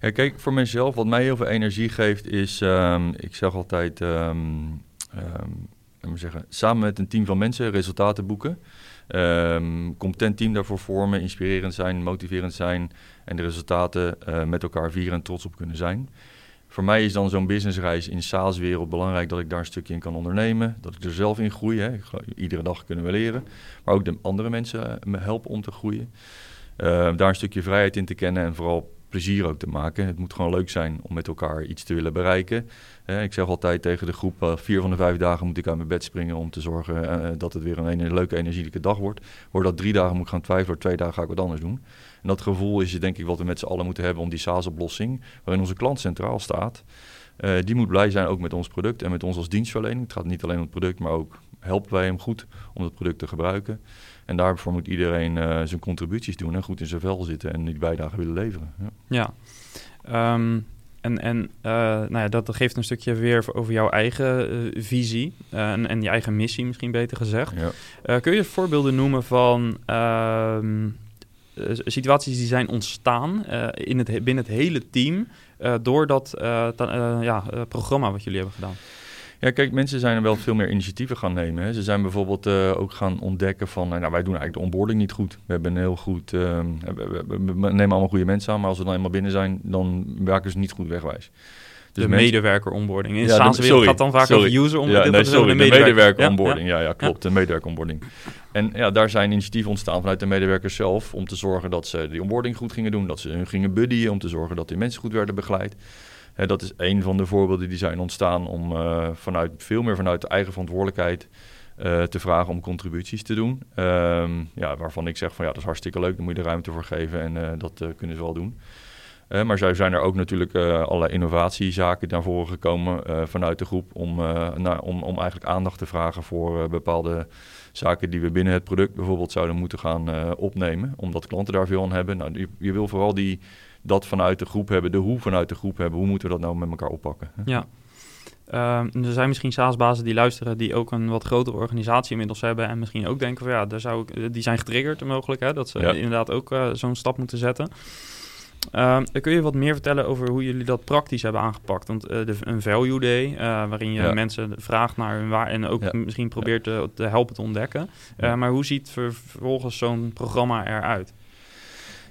Kijk, voor mezelf, wat mij heel veel energie geeft, is, um, ik zeg altijd, um, zeggen, samen met een team van mensen resultaten boeken. Um, competent team daarvoor vormen, inspirerend zijn, motiverend zijn en de resultaten uh, met elkaar vieren en trots op kunnen zijn voor mij is dan zo'n businessreis in de saleswereld belangrijk dat ik daar een stukje in kan ondernemen. Dat ik er zelf in groei. Hè. Iedere dag kunnen we leren. Maar ook de andere mensen eh, me helpen om te groeien. Uh, daar een stukje vrijheid in te kennen en vooral plezier ook te maken. Het moet gewoon leuk zijn om met elkaar iets te willen bereiken. Ik zeg altijd tegen de groep, uh, vier van de vijf dagen moet ik uit mijn bed springen om te zorgen uh, dat het weer een, een leuke, energieke dag wordt. Hoor dat drie dagen moet ik gaan twijfelen, twee dagen ga ik wat anders doen. En dat gevoel is denk ik wat we met z'n allen moeten hebben om die SaaS-oplossing, waarin onze klant centraal staat, uh, die moet blij zijn ook met ons product en met ons als dienstverlening. Het gaat niet alleen om het product, maar ook helpen wij hem goed om het product te gebruiken. En daarvoor moet iedereen zijn contributies doen en goed in zijn vel zitten en die bijdrage willen leveren. Ja. ja. Um, En, en nou ja, dat geeft een stukje weer over jouw eigen visie en, en je eigen missie, misschien beter gezegd. Ja. kun je voorbeelden noemen van ehm, situaties die zijn ontstaan in het, binnen het hele team door dat ja, programma wat jullie hebben gedaan? Ja, kijk, mensen zijn er wel veel meer initiatieven gaan nemen. Hè. Ze zijn bijvoorbeeld uh, ook gaan ontdekken van, nou, wij doen eigenlijk de onboarding niet goed. We hebben een heel goed, uh, we, we, nemen allemaal goede mensen aan, maar als we dan eenmaal binnen zijn, dan werken ze niet goed wegwijs. Dus de medewerker onboarding. In ja, de wereld gaat dan vaak over user onboarding. Ja, nee, sorry, de medewerker onboarding. Ja, ja, klopt, de medewerker onboarding. En ja, daar zijn initiatieven ontstaan vanuit de medewerkers zelf om te zorgen dat ze die onboarding goed gingen doen, dat ze hun gingen buddyen, om te zorgen dat die mensen goed werden begeleid dat is een van de voorbeelden die zijn ontstaan om uh, vanuit, veel meer vanuit de eigen verantwoordelijkheid uh, te vragen om contributies te doen. Um, ja, waarvan ik zeg van ja, dat is hartstikke leuk, daar moet je de ruimte voor geven en uh, dat kunnen ze wel doen. maar zo zijn er ook natuurlijk allerlei innovatiezaken naar voren gekomen vanuit de groep om, nou, om, om eigenlijk aandacht te vragen voor bepaalde zaken die we binnen het product bijvoorbeeld zouden moeten gaan opnemen, omdat klanten daar veel aan hebben. Nou, je, je wil vooral die dat vanuit de groep hebben, de hoe vanuit de groep hebben. Hoe moeten we dat nou met elkaar oppakken? Ja. Uh, er zijn misschien SaaS-bazen die luisteren die ook een wat grotere organisatie inmiddels hebben en misschien ook denken van ja, daar zou ik, die zijn getriggerd mogelijk, hè, dat ze inderdaad ook uh, zo'n stap moeten zetten. Uh, kun je wat meer vertellen over hoe jullie dat praktisch hebben aangepakt? Want uh, de, een value day, uh, waarin je mensen vraagt naar hun waar en ook misschien probeert te, te, helpen te ontdekken. Maar hoe ziet vervolgens zo'n programma eruit?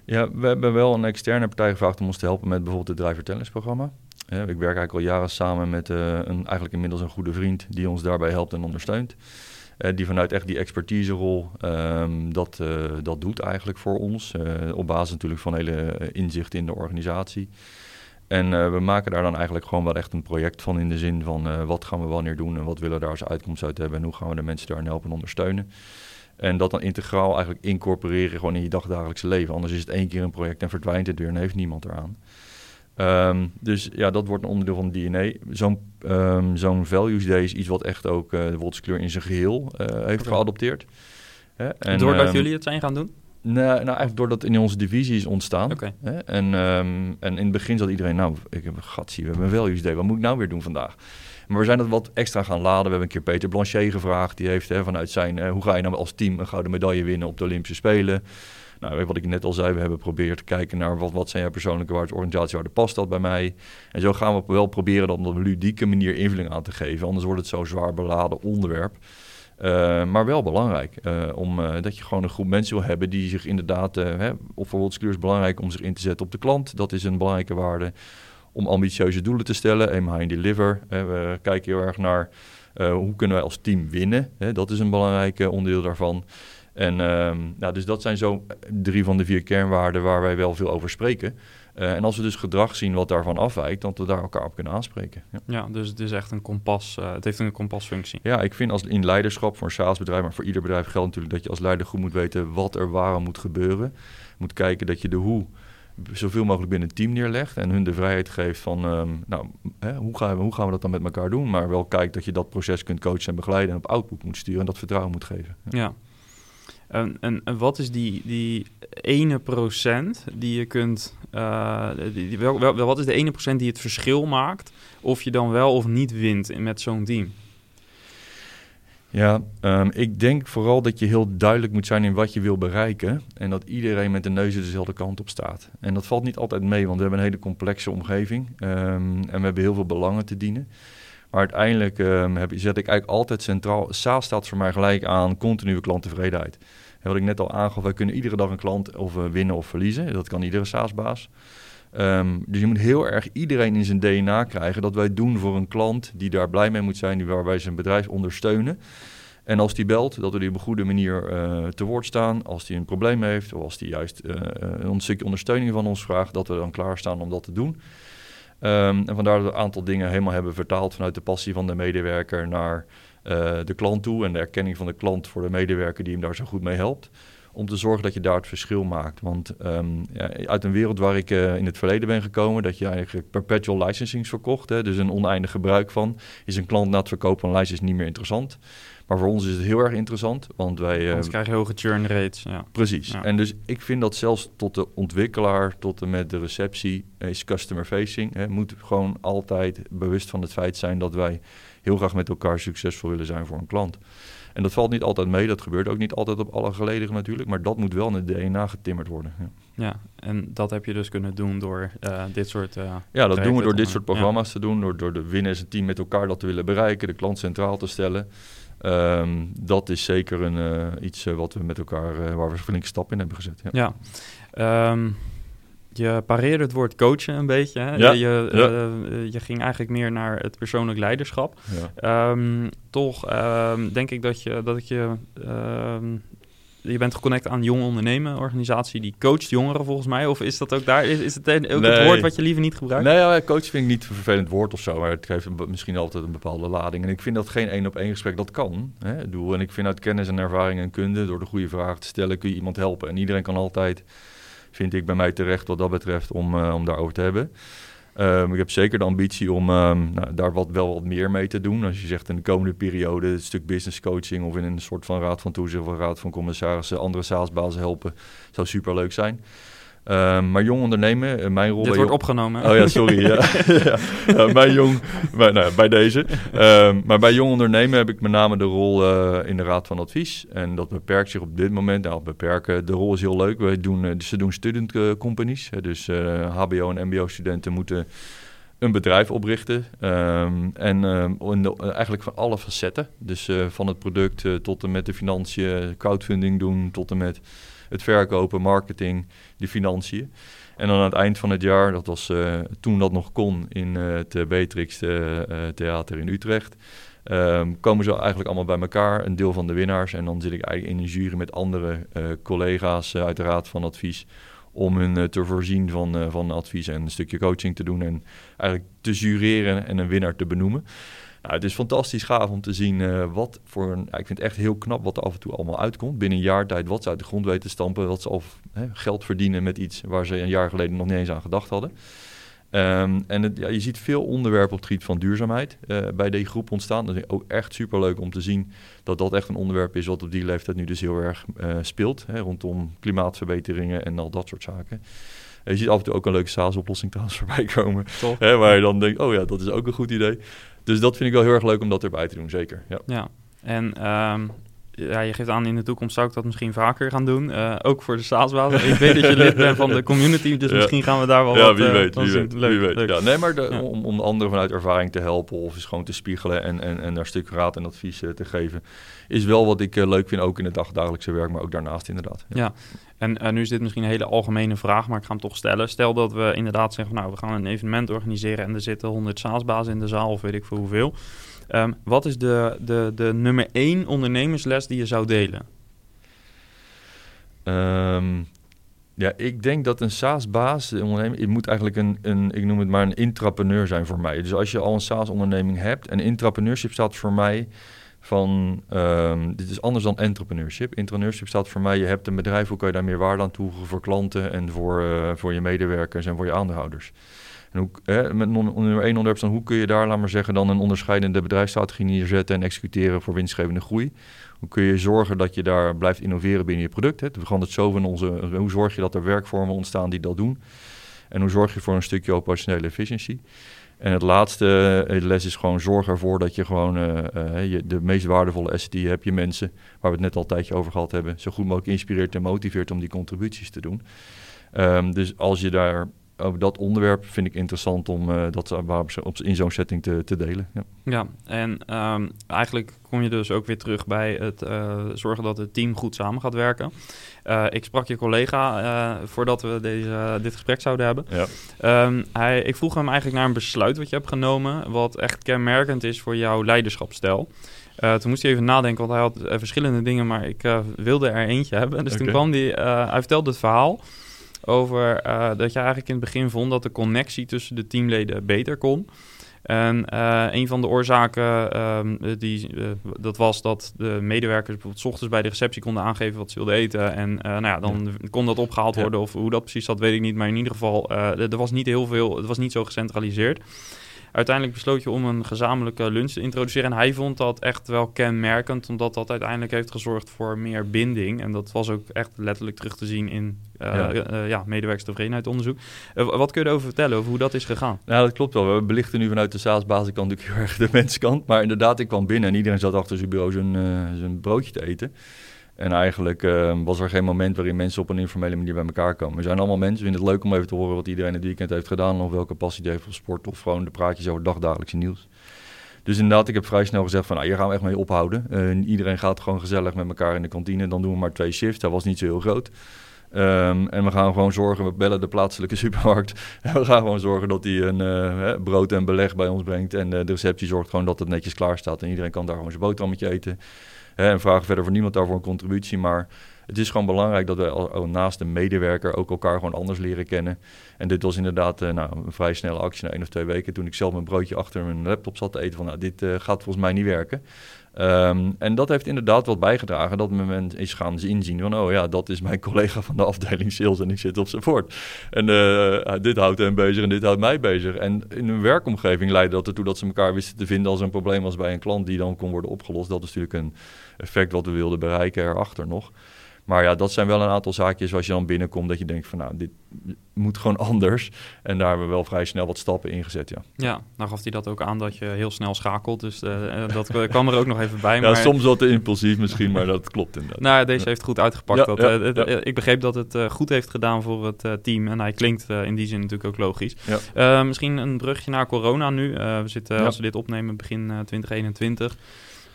Ja, we hebben wel een externe partij gevraagd om ons te helpen met bijvoorbeeld het Driver Talents programma. ik werk eigenlijk al jaren samen met uh, een, eigenlijk inmiddels een goede vriend die ons daarbij helpt en ondersteunt. Uh, die vanuit echt die expertiserol um, dat, uh, dat doet eigenlijk voor ons. op basis natuurlijk van hele inzichten in de organisatie. En we maken daar dan eigenlijk gewoon wel echt een project van in de zin van wat gaan we wanneer doen en wat willen we daar als uitkomst uit hebben en hoe gaan we de mensen daarin helpen en ondersteunen. En dat dan integraal eigenlijk incorporeren gewoon in je dagdagelijkse leven. Anders is het één keer een project en verdwijnt het weer en heeft niemand eraan. Um, dus ja, dat wordt een onderdeel van het DNA. Zo'n um, zo'n Values Day is iets wat echt ook uh, de Wolterskleur in zijn geheel uh, heeft okay. geadopteerd. Hè? En, Doordat um, jullie het zijn gaan doen? Nee, nou, eigenlijk doordat in onze divisie is ontstaan. Okay. Hè? En, en in het begin zat iedereen, nou, ik heb een gat, zie, we hebben een Values Day, wat moet ik nou weer doen vandaag? Maar we zijn het wat extra gaan laden. We hebben een keer Peter Blanchet gevraagd. Die heeft hè, vanuit zijn, uh, hoe ga je nou als team een gouden medaille winnen op de Olympische Spelen? Nou, wat ik net al zei, we hebben geprobeerd te kijken naar wat, wat zijn jouw persoonlijke waarden, organisatiewaarden, past dat bij mij? En zo gaan we wel proberen dat op een ludieke manier invulling aan te geven. Anders wordt het zo'n zwaar beladen onderwerp. Uh, maar wel belangrijk, uh, om, uh, dat je gewoon een groep mensen wil hebben die zich inderdaad, hè, of bijvoorbeeld is belangrijk om zich in te zetten op de klant. Dat is een belangrijke waarde om ambitieuze doelen te stellen. Aim high deliver. we kijken heel erg naar uh, hoe kunnen wij als team winnen. Hè? Dat is een belangrijk onderdeel daarvan. En uh, nou, dus dat zijn zo drie van de vier kernwaarden waar wij wel veel over spreken. Uh, en als we dus gedrag zien wat daarvan afwijkt, dan we daar elkaar op kunnen aanspreken. Ja, ja dus het is echt een kompas. Uh, het heeft een kompasfunctie. Ja, ik vind als in leiderschap voor een salesbedrijf, maar voor ieder bedrijf geldt natuurlijk dat je als leider goed moet weten wat er waarom moet gebeuren. Moet kijken dat je de hoe zoveel mogelijk binnen het team neerlegt en hun de vrijheid geeft van, um, nou, hè, hoe, gaan we, hoe gaan we dat dan met elkaar doen? Maar wel kijkt dat je dat proces kunt coachen en begeleiden en op output moet sturen en dat vertrouwen moet geven. Ja. En, en, en, wat is die, die ene procent die je kunt, die, wel, wel, wat is de ene procent die het verschil maakt of je dan wel of niet wint met zo'n team? Ja, um, ik denk vooral dat je heel duidelijk moet zijn in wat je wil bereiken. En dat iedereen met de neus dezelfde kant op staat. En dat valt niet altijd mee, want we hebben een hele complexe omgeving. Um, en we hebben heel veel belangen te dienen. Maar uiteindelijk um, heb, zet ik eigenlijk altijd centraal. SaaS staat voor mij gelijk aan continue klanttevredenheid. En wat ik net al aangaf, wij kunnen iedere dag een klant of uh, winnen of verliezen. Dat kan iedere SaaS-baas. Um, dus je moet heel erg iedereen in zijn DNA krijgen dat wij doen voor een klant die daar blij mee moet zijn, die waar wij zijn bedrijf ondersteunen. En als die belt, dat we die op een goede manier uh, te woord staan. Als die een probleem heeft, of als die juist uh, een stukje ondersteuning van ons vraagt, dat we dan klaarstaan om dat te doen. Um, en vandaar dat we een aantal dingen helemaal hebben vertaald vanuit de passie van de medewerker naar de klant toe. En de erkenning van de klant voor de medewerker die hem daar zo goed mee helpt om te zorgen dat je daar het verschil maakt. Want um, ja, uit een wereld waar ik uh, in het verleden ben gekomen, dat je eigenlijk perpetual licensing verkocht, hè, dus een oneindig gebruik van, is een klant na het verkopen van license niet meer interessant. Maar voor ons is het heel erg interessant, want wij... Anders krijg je hoge churn rates, ja. Precies. Ja. En dus ik vind dat zelfs tot de ontwikkelaar, tot en met de receptie, is customer facing. Hè, moet gewoon altijd bewust van het feit zijn dat wij heel graag met elkaar succesvol willen zijn voor een klant. En dat valt niet altijd mee, dat gebeurt ook niet altijd op alle gelederen natuurlijk, maar dat moet wel in het DNA getimmerd worden. Ja, Ja, en dat heb je dus kunnen doen door eh, dit soort... eh, ja dat doen we door dit soort programma's te doen, door, door de winners en team met elkaar dat te willen bereiken, de klant centraal te stellen. Ehm, dat is zeker een, eh, iets wat we met elkaar, waar we een flinke stap in hebben gezet. Ja. Ja. Ja. Je pareerde het woord coachen een beetje. Hè? Ja, Je, ja. eh, je ging eigenlijk meer naar het persoonlijk leiderschap. Ja. Ehm, toch ehm, denk ik dat je, dat ik je, ehm, je bent geconnect aan Jong Ondernemen, organisatie die coacht jongeren volgens mij. Of is dat ook daar? Is, is het een- ook het woord wat je liever niet gebruikt? Nee, ja, coach vind ik niet een vervelend woord of zo, maar het geeft misschien altijd een bepaalde lading. En ik vind dat geen één op één gesprek, dat kan. Hè, bedoel, en ik vind uit kennis en ervaring en kunde, door de goede vragen te stellen, kun je iemand helpen. En iedereen kan altijd, vind ik, bij mij terecht wat dat betreft, om, eh, om daarover te hebben. Ehm, ik heb zeker de ambitie om ehm, nou, daar wat, wel wat meer mee te doen. Als je zegt in de komende periode een stuk business coaching of in een soort van raad van toezicht of raad van commissarissen andere salesbazen helpen, zou super leuk zijn. Ehm, maar jong ondernemen, eh, mijn rol Dit wordt jong- opgenomen. Oh ja, sorry. ja. bij jong, bij, nou, bij deze. Ehm, maar bij jong ondernemen heb ik met name de rol eh, in de raad van advies. En dat beperkt zich op dit moment. Nou, beperken. De rol is heel leuk. Wij doen, eh, ze doen student companies. Dus HBO en MBO-studenten moeten een bedrijf oprichten. Ehm, en de- eigenlijk van alle facetten. Dus van het product tot en met de financiën, crowdfunding doen, tot en met het verkopen, marketing, de financiën. En dan aan het eind van het jaar, dat was eh, toen dat nog kon in eh, het eh, Beatrix Theater in Utrecht. ehm, komen ze eigenlijk allemaal bij elkaar, een deel van de winnaars. En dan zit ik eigenlijk in een jury met andere collega's uit de Raad van Advies. Om hun te voorzien van, van advies en een stukje coaching te doen. En eigenlijk te jureren en een winnaar te benoemen. Nou, het is fantastisch gaaf om te zien eh, wat voor een. ja, ik vind het echt heel knap wat er af en toe allemaal uitkomt. Binnen een jaar tijd wat ze uit de grond weten te stampen. Wat ze al hè, geld verdienen met iets waar ze een jaar geleden nog niet eens aan gedacht hadden. Ehm, en het, ja, je ziet veel onderwerpen op het gebied van duurzaamheid eh, bij die groep ontstaan. Dat is ook echt superleuk om te zien dat dat echt een onderwerp is wat op die leeftijd nu dus heel erg eh, speelt. Hè, rondom klimaatverbeteringen en al dat soort zaken. En je ziet af en toe ook een leuke SaaS-oplossing trouwens voorbij komen. Hè, waar je dan denkt, oh ja, dat is ook een goed idee. Dus dat vind ik wel heel erg leuk om dat erbij te doen, zeker. Ja. Ja, en ehm, ja, je geeft aan in de toekomst zou ik dat misschien vaker gaan doen. Eh, ook voor de staatsbaas. ik weet dat je lid bent van de community, dus Ja. misschien gaan we daar wel ja, wat wie eh, weet, wie weet, Leuk, wie weet. leuk. Ja, nee, maar de, Ja. om, om de anderen vanuit ervaring te helpen of eens gewoon te spiegelen en, en, en daar stuk raad en advies eh, te geven, is wel wat ik leuk vind, ook in het dagdagelijkse werk, maar ook daarnaast inderdaad. Ja. En nu is dit misschien een hele algemene vraag, maar ik ga hem toch stellen. Stel dat we inderdaad zeggen, nou, we gaan een evenement organiseren en er zitten 100 SaaS-bazen in de zaal of weet ik veel hoeveel. Ehm, wat is de, de, de nummer één ondernemersles die je zou delen? Ehm, ja, ik denk dat een SaaS-baas, je moet eigenlijk een, een, ik noem het maar een intrapreneur zijn voor mij. Dus als je al een SaaS-onderneming hebt, en intrapreneurship staat voor mij van, ehm, dit is anders dan entrepreneurship. Entrepreneurship staat voor mij, je hebt een bedrijf, hoe kan je daar meer waarde aan toevoegen voor klanten en voor, eh, voor je medewerkers en voor je aandeelhouders. En hoe, met nummer één onderwerp dan, hoe kun je daar, laat maar zeggen, dan een onderscheidende bedrijfsstrategie neerzetten en executeren voor winstgevende groei. Hoe kun je zorgen dat je daar blijft innoveren binnen je product? Hè? Het zo van onze. Hoe zorg je dat er werkvormen ontstaan die dat doen? En hoe zorg je voor een stukje operationele efficiëntie? En het laatste eh, les is gewoon zorg ervoor dat je gewoon eh, eh, de meest waardevolle asset die je hebt, je mensen, waar we het net al een tijdje over gehad hebben, zo goed mogelijk inspireert en motiveert om die contributies te doen. Ehm, dus als je daar over dat onderwerp vind ik interessant om eh, dat in zo'n setting te, te delen. Ja. Ja, en ehm, eigenlijk kom je dus ook weer terug bij het eh, zorgen dat het team goed samen gaat werken. Eh, ik sprak je collega voordat we deze, dit gesprek zouden hebben. Ja. Ehm, hij, ik vroeg hem eigenlijk naar een besluit wat je hebt genomen, wat echt kenmerkend is voor jouw leiderschapsstijl. Uh, toen moest hij even nadenken, want hij had uh, verschillende dingen, maar ik uh, wilde er eentje hebben. Dus okay. toen kwam hij, hij vertelde het verhaal over dat je eigenlijk in het begin vond dat de connectie tussen de teamleden beter kon. En uh, een van de oorzaken, um, die, uh, dat was dat de medewerkers bijvoorbeeld 's ochtends bij de receptie konden aangeven wat ze wilden eten. En uh, nou ja, dan ja. kon dat opgehaald worden. Of hoe dat precies zat, weet ik niet. Maar in ieder geval, er was niet heel veel, het was niet zo gecentraliseerd. Uiteindelijk besloot je om een gezamenlijke lunch te introduceren. En hij vond dat echt wel kenmerkend, omdat dat uiteindelijk heeft gezorgd voor meer binding. En dat was ook echt letterlijk terug te zien in uh, ja. ja medewerkerstevredenheid wat kun je erover vertellen, over hoe dat is gegaan? Nou, dat klopt wel. We belichten nu vanuit de SaaS-basiskant natuurlijk heel erg de menskant. Maar inderdaad, ik kwam binnen en iedereen zat achter zijn bureau zijn, zijn broodje te eten. En eigenlijk uh, was er geen moment waarin mensen op een informele manier bij elkaar komen. We zijn allemaal mensen, we vinden het leuk om even te horen wat iedereen het weekend heeft gedaan. Of welke passie die heeft voor sport of gewoon de praatjes over dagdagelijkse nieuws. Dus inderdaad, ik heb vrij snel gezegd van, nou, hier gaan we echt mee ophouden. Iedereen gaat gewoon gezellig met elkaar in de kantine. Dan doen we maar twee shifts. Dat was niet zo heel groot. Um, en we gaan gewoon zorgen, we bellen de plaatselijke supermarkt. En we gaan gewoon zorgen dat hij een uh, brood en beleg bij ons brengt. En uh, de receptie zorgt gewoon dat het netjes klaar staat. En iedereen kan daar gewoon zijn boterhammetje eten. En vragen verder voor niemand daarvoor een contributie. Maar het is gewoon belangrijk dat we naast de medewerker ook elkaar gewoon anders leren kennen. En dit was inderdaad uh, nou, een vrij snelle actie na één of twee weken. Toen ik zelf mijn broodje achter mijn laptop zat te eten van nou, dit uh, gaat volgens mij niet werken. Um, en dat heeft inderdaad wat bijgedragen dat men is gaan inzien van, oh ja, dat is mijn collega van de afdeling sales en ik zit op support. En uh, dit houdt hem bezig en dit houdt mij bezig. En in een werkomgeving leidde dat ertoe dat ze elkaar wisten te vinden als er een probleem was bij een klant die dan kon worden opgelost. Dat is natuurlijk een effect wat we wilden bereiken erachter nog. Maar ja, dat zijn wel een aantal zaakjes als je dan binnenkomt dat je denkt van nou, dit moet gewoon anders. En daar hebben we wel vrij snel wat stappen in gezet, ja. Ja, nou gaf hij dat ook aan dat je heel snel schakelt. Dus uh, dat kwam er ook nog even bij. Ja, maar... soms wat te impulsief misschien, maar dat klopt inderdaad. Nou, deze heeft goed uitgepakt. Ja, dat, ja, uh, ik begreep dat het goed heeft gedaan voor het team. En hij klinkt in die zin natuurlijk ook logisch. misschien een brugje naar corona nu. we zitten, als we dit opnemen, begin 2021.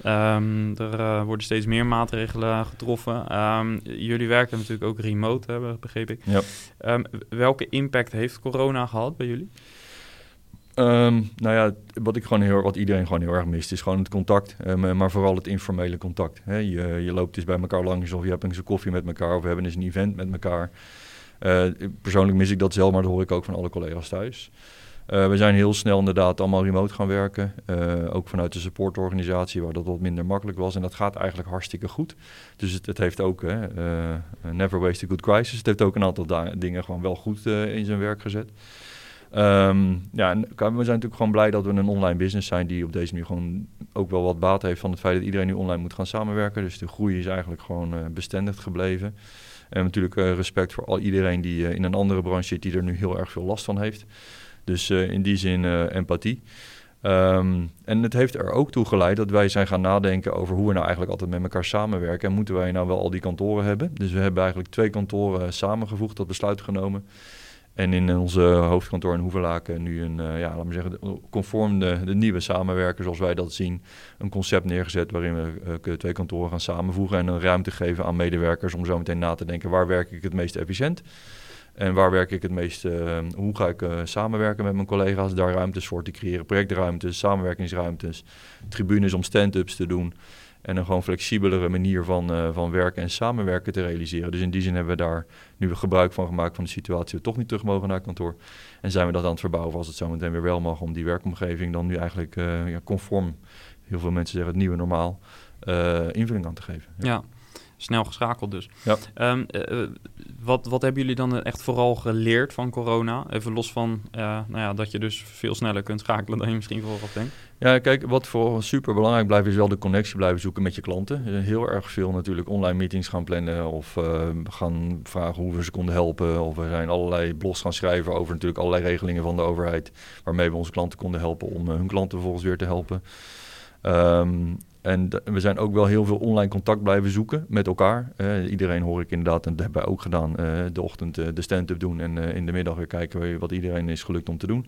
Um, er uh, worden steeds meer maatregelen getroffen. Um, jullie werken natuurlijk ook remote, begreep ik. Ja. Um, welke impact heeft corona gehad bij jullie? nou ja, wat, ik gewoon heel, wat iedereen gewoon heel erg mist, is gewoon het contact. maar vooral het informele contact. Hè. Je, je loopt eens bij elkaar langs of je hebt eens een koffie met elkaar of we hebben eens een event met elkaar. Uh, persoonlijk mis ik dat zelf, maar dat hoor ik ook van alle collega's thuis. Uh, we zijn heel snel inderdaad allemaal remote gaan werken. Uh, ook vanuit de supportorganisatie, waar dat wat minder makkelijk was. En dat gaat eigenlijk hartstikke goed. Dus het, het heeft ook, uh, never waste a good crisis. Het heeft ook een aantal dingen gewoon wel goed in zijn werk gezet. Um, ja, we zijn natuurlijk gewoon blij dat we een online business zijn die op deze manier gewoon ook wel wat baat heeft van het feit dat iedereen nu online moet gaan samenwerken. Dus de groei is eigenlijk gewoon bestendig gebleven. En natuurlijk respect voor al iedereen die in een andere branche zit die er nu heel erg veel last van heeft. Dus uh, in die zin uh, empathie. Um, en het heeft er ook toe geleid dat wij zijn gaan nadenken over hoe we nou eigenlijk altijd met elkaar samenwerken. En moeten wij nou wel al die kantoren hebben? Dus we hebben eigenlijk twee kantoren samengevoegd, dat besluit genomen. En in onze hoofdkantoor in Hoevelaken nu een, ja, laten we zeggen, conform de, de, nieuwe samenwerker zoals wij dat zien, een concept neergezet waarin we twee kantoren gaan samenvoegen en een ruimte geven aan medewerkers om zo meteen na te denken waar werk ik het meest efficiënt. En waar werk ik het meest, uh, hoe ga ik uh, samenwerken met mijn collega's, daar ruimtes voor te creëren, projectruimtes, samenwerkingsruimtes, tribunes om stand-ups te doen. En een gewoon flexibelere manier van, uh, van werken en samenwerken te realiseren. Dus in die zin hebben we daar nu gebruik van gemaakt van de situatie we toch niet terug mogen naar kantoor. En zijn we dat aan het verbouwen als het zo meteen weer wel mag om die werkomgeving dan nu eigenlijk ja, conform, heel veel mensen zeggen het nieuwe normaal, invulling aan te geven. ja snel geschakeld dus. Ja. Um, uh, wat, wat hebben jullie dan echt vooral geleerd van corona? Even los van uh, nou ja, dat je dus veel sneller kunt schakelen dan je misschien vooraf denkt. Ja, kijk, wat voor super belangrijk blijft is wel de connectie blijven zoeken met je klanten. Heel erg veel natuurlijk online meetings gaan plannen of uh, gaan vragen hoe we ze konden helpen. Of we zijn allerlei blogs gaan schrijven over natuurlijk allerlei regelingen van de overheid waarmee we onze klanten konden helpen om hun klanten vervolgens weer te helpen. Um, en we zijn ook wel heel veel online contact blijven zoeken met elkaar. Uh, iedereen hoor ik inderdaad, en dat hebben wij ook gedaan, uh, de ochtend uh, de stand-up doen en in de middag weer kijken wat iedereen is gelukt om te doen.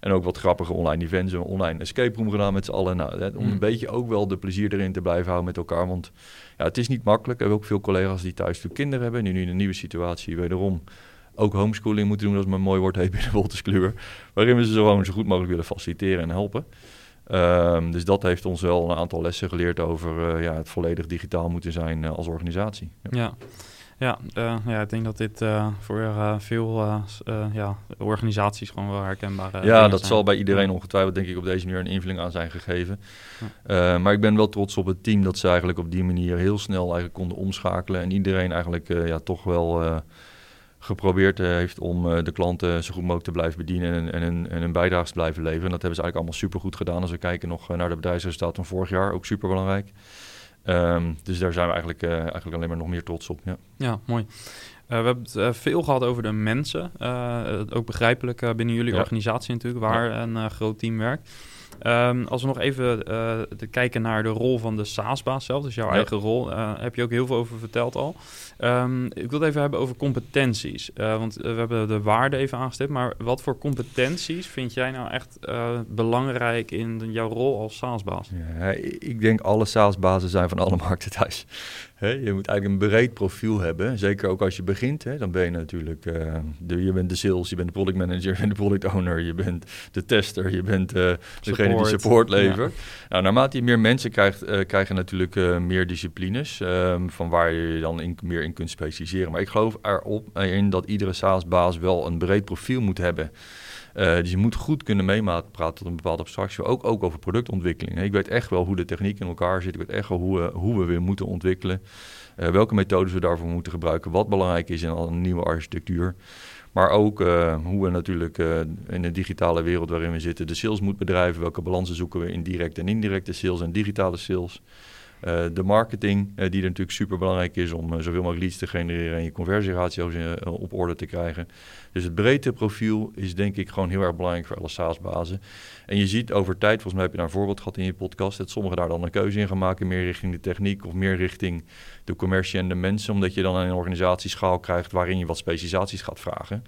En ook wat grappige online events, een online escape room gedaan met z'n allen. Nou, om mm. een beetje ook wel de plezier erin te blijven houden met elkaar. Want ja, het is niet makkelijk. We hebben ook veel collega's die thuis natuurlijk kinderen hebben. En nu in een nieuwe situatie wederom ook homeschooling moeten doen, als het maar mooi wordt heet binnen Wolterskluwer. Waarin we ze gewoon zo goed mogelijk willen faciliteren en helpen. Um, dus dat heeft ons wel een aantal lessen geleerd over uh, ja, het volledig digitaal moeten zijn uh, als organisatie. Ja, ja. Ja, uh, ja, ik denk dat dit voor veel ja, organisaties gewoon wel herkenbaar is. Ja, dat zal bij iedereen ongetwijfeld denk ik op deze manier een invulling aan zijn gegeven. Ja. maar ik ben wel trots op het team dat ze eigenlijk op die manier heel snel eigenlijk konden omschakelen. En iedereen eigenlijk ja, toch wel geprobeerd heeft om de klanten zo goed mogelijk te blijven bedienen en, en, en een bijdrage te blijven leveren. En dat hebben ze eigenlijk allemaal super goed gedaan. Als we kijken nog naar de bedrijfsresultaten van vorig jaar, ook super belangrijk. Ehm, dus daar zijn we eigenlijk, eigenlijk alleen maar nog meer trots op. Ja, ja mooi. we hebben het veel gehad over de mensen. ook begrijpelijk binnen jullie organisatie natuurlijk, waar een groot team werkt. Um, als we nog even uh, te kijken naar de rol van de SaaS-baas zelf, dus jouw eigen rol, uh, heb je ook heel veel over verteld al. Um, ik wil het even hebben over competenties, uh, want we hebben de waarde even aangestipt, maar wat voor competenties vind jij nou echt belangrijk in jouw rol als SaaS-baas? Ja, ik denk alle SaaS-bazen zijn van alle markten thuis je moet eigenlijk een breed profiel hebben. Zeker ook als je begint. dan ben je natuurlijk... Uh, de, je bent de sales, je bent de product manager, je bent de product owner... je bent de tester, je bent uh, degene die support levert. Nou, naarmate je meer mensen krijgt... Uh, krijg je natuurlijk meer disciplines... Um, van waar je je dan in, meer in kunt specialiseren. Maar ik geloof erop in dat iedere SaaS-baas wel een breed profiel moet hebben... Uh, dus je moet goed kunnen meepraten tot een bepaalde abstractie. Ook, ook over productontwikkeling. Ik weet echt wel hoe de techniek in elkaar zit. Ik weet echt wel hoe we, hoe we weer moeten ontwikkelen. Uh, welke methodes we daarvoor moeten gebruiken. Wat belangrijk is in een nieuwe architectuur. Maar ook uh, hoe we natuurlijk in de digitale wereld waarin we zitten de sales moeten bedrijven. Welke balansen zoeken we in directe en indirecte sales en digitale sales. Uh, de marketing, uh, die er natuurlijk super belangrijk is om uh, zoveel mogelijk leads te genereren en je conversieratio's op orde te krijgen. Dus het breedte profiel is denk ik gewoon heel erg belangrijk voor alle SaaS-bazen. En je ziet over tijd, volgens mij heb je daar een voorbeeld gehad in je podcast, dat sommigen daar dan een keuze in gaan maken, meer richting de techniek of meer richting de commercie en de mensen, omdat je dan een organisatieschaal krijgt waarin je wat specialisaties gaat vragen.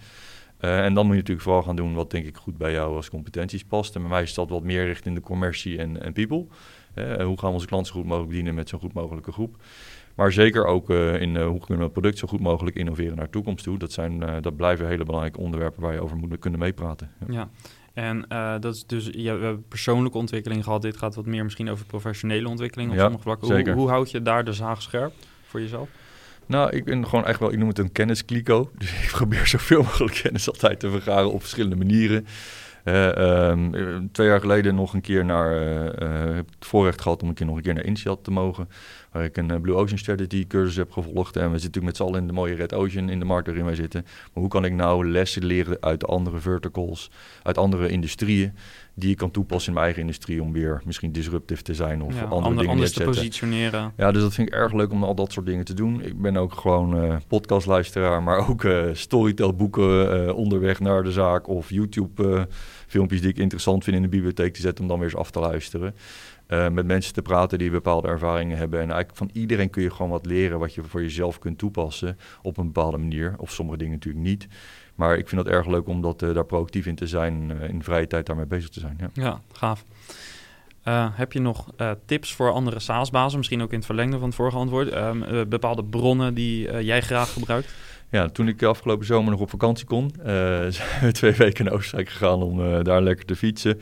en dan moet je natuurlijk vooral gaan doen wat denk ik goed bij jou als competenties past. En bij mij is dat wat meer richting de commercie en people hoe gaan we onze klanten zo goed mogelijk dienen met zo'n goed mogelijke groep? Maar zeker ook uh, in uh, hoe kunnen we het product zo goed mogelijk innoveren naar de toekomst toe. Dat, zijn, uh, dat blijven hele belangrijke onderwerpen waar je over moet kunnen meepraten. Ja. ja. En dat is dus, je, we hebben persoonlijke ontwikkeling gehad. Dit gaat wat meer misschien over professionele ontwikkeling op ja, sommige vlakken. Hoe, hoe, houd je daar de zaag scherp voor jezelf? Nou, ik ben gewoon echt wel, ik noem het een kenniskliko. Dus ik probeer zoveel mogelijk kennis altijd te vergaren op verschillende manieren. Uh, twee jaar geleden nog een keer naar, heb het voorrecht gehad om een keer nog een keer naar Insiat te mogen. Waar ik een Blue Ocean Strategy cursus heb gevolgd. En we zitten natuurlijk met z'n allen in de mooie Red Ocean in de markt waarin wij zitten. Maar hoe kan ik nou lessen leren uit andere verticals, uit andere industrieën, die ik kan toepassen in mijn eigen industrie om weer misschien disruptief te zijn of andere ander, dingen anders te positioneren. Ja, dus dat vind ik erg leuk om al dat soort dingen te doen. Ik ben ook gewoon uh, podcastluisteraar, maar ook uh, storytelboeken onderweg naar de zaak of YouTube filmpjes die ik interessant vind in de bibliotheek te zetten om dan weer eens af te luisteren. Uh, met mensen te praten die bepaalde ervaringen hebben. En eigenlijk van iedereen kun je gewoon wat leren wat je voor jezelf kunt toepassen op een bepaalde manier. Of sommige dingen natuurlijk niet. Maar ik vind het erg leuk om dat, uh, daar proactief in te zijn, uh, in vrije tijd daarmee bezig te zijn. Ja, ja gaaf. heb je nog tips voor andere SaaS-bazen, misschien ook in het verlengde van het vorige antwoord? Ehm, bepaalde bronnen die jij graag gebruikt? Ja, toen ik afgelopen zomer nog op vakantie kon, zijn we twee weken naar Oostenrijk gegaan om daar lekker te fietsen.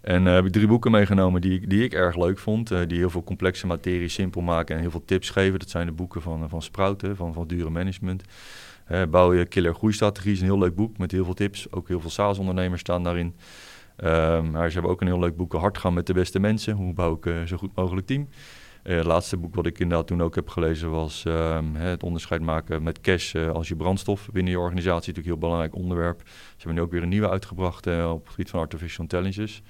En uh, heb ik drie boeken meegenomen die, die ik erg leuk vond. die heel veel complexe materie simpel maken en heel veel tips geven. Dat zijn de boeken van, van Sprouten, van, van Dure Management. bouw je killer groeistrategie is een heel leuk boek met heel veel tips. Ook heel veel SaaS-ondernemers staan daarin. Um, maar ze hebben ook een heel leuk boek, Hard gaan met de beste mensen. Hoe bouw ik zo goed mogelijk team? Uh, het laatste boek wat ik inderdaad toen ook heb gelezen was um, het onderscheid maken met cash uh, als je brandstof binnen je organisatie. Natuurlijk een heel belangrijk onderwerp. Ze hebben nu ook weer een nieuwe uitgebracht uh, op het gebied van artificial intelligence.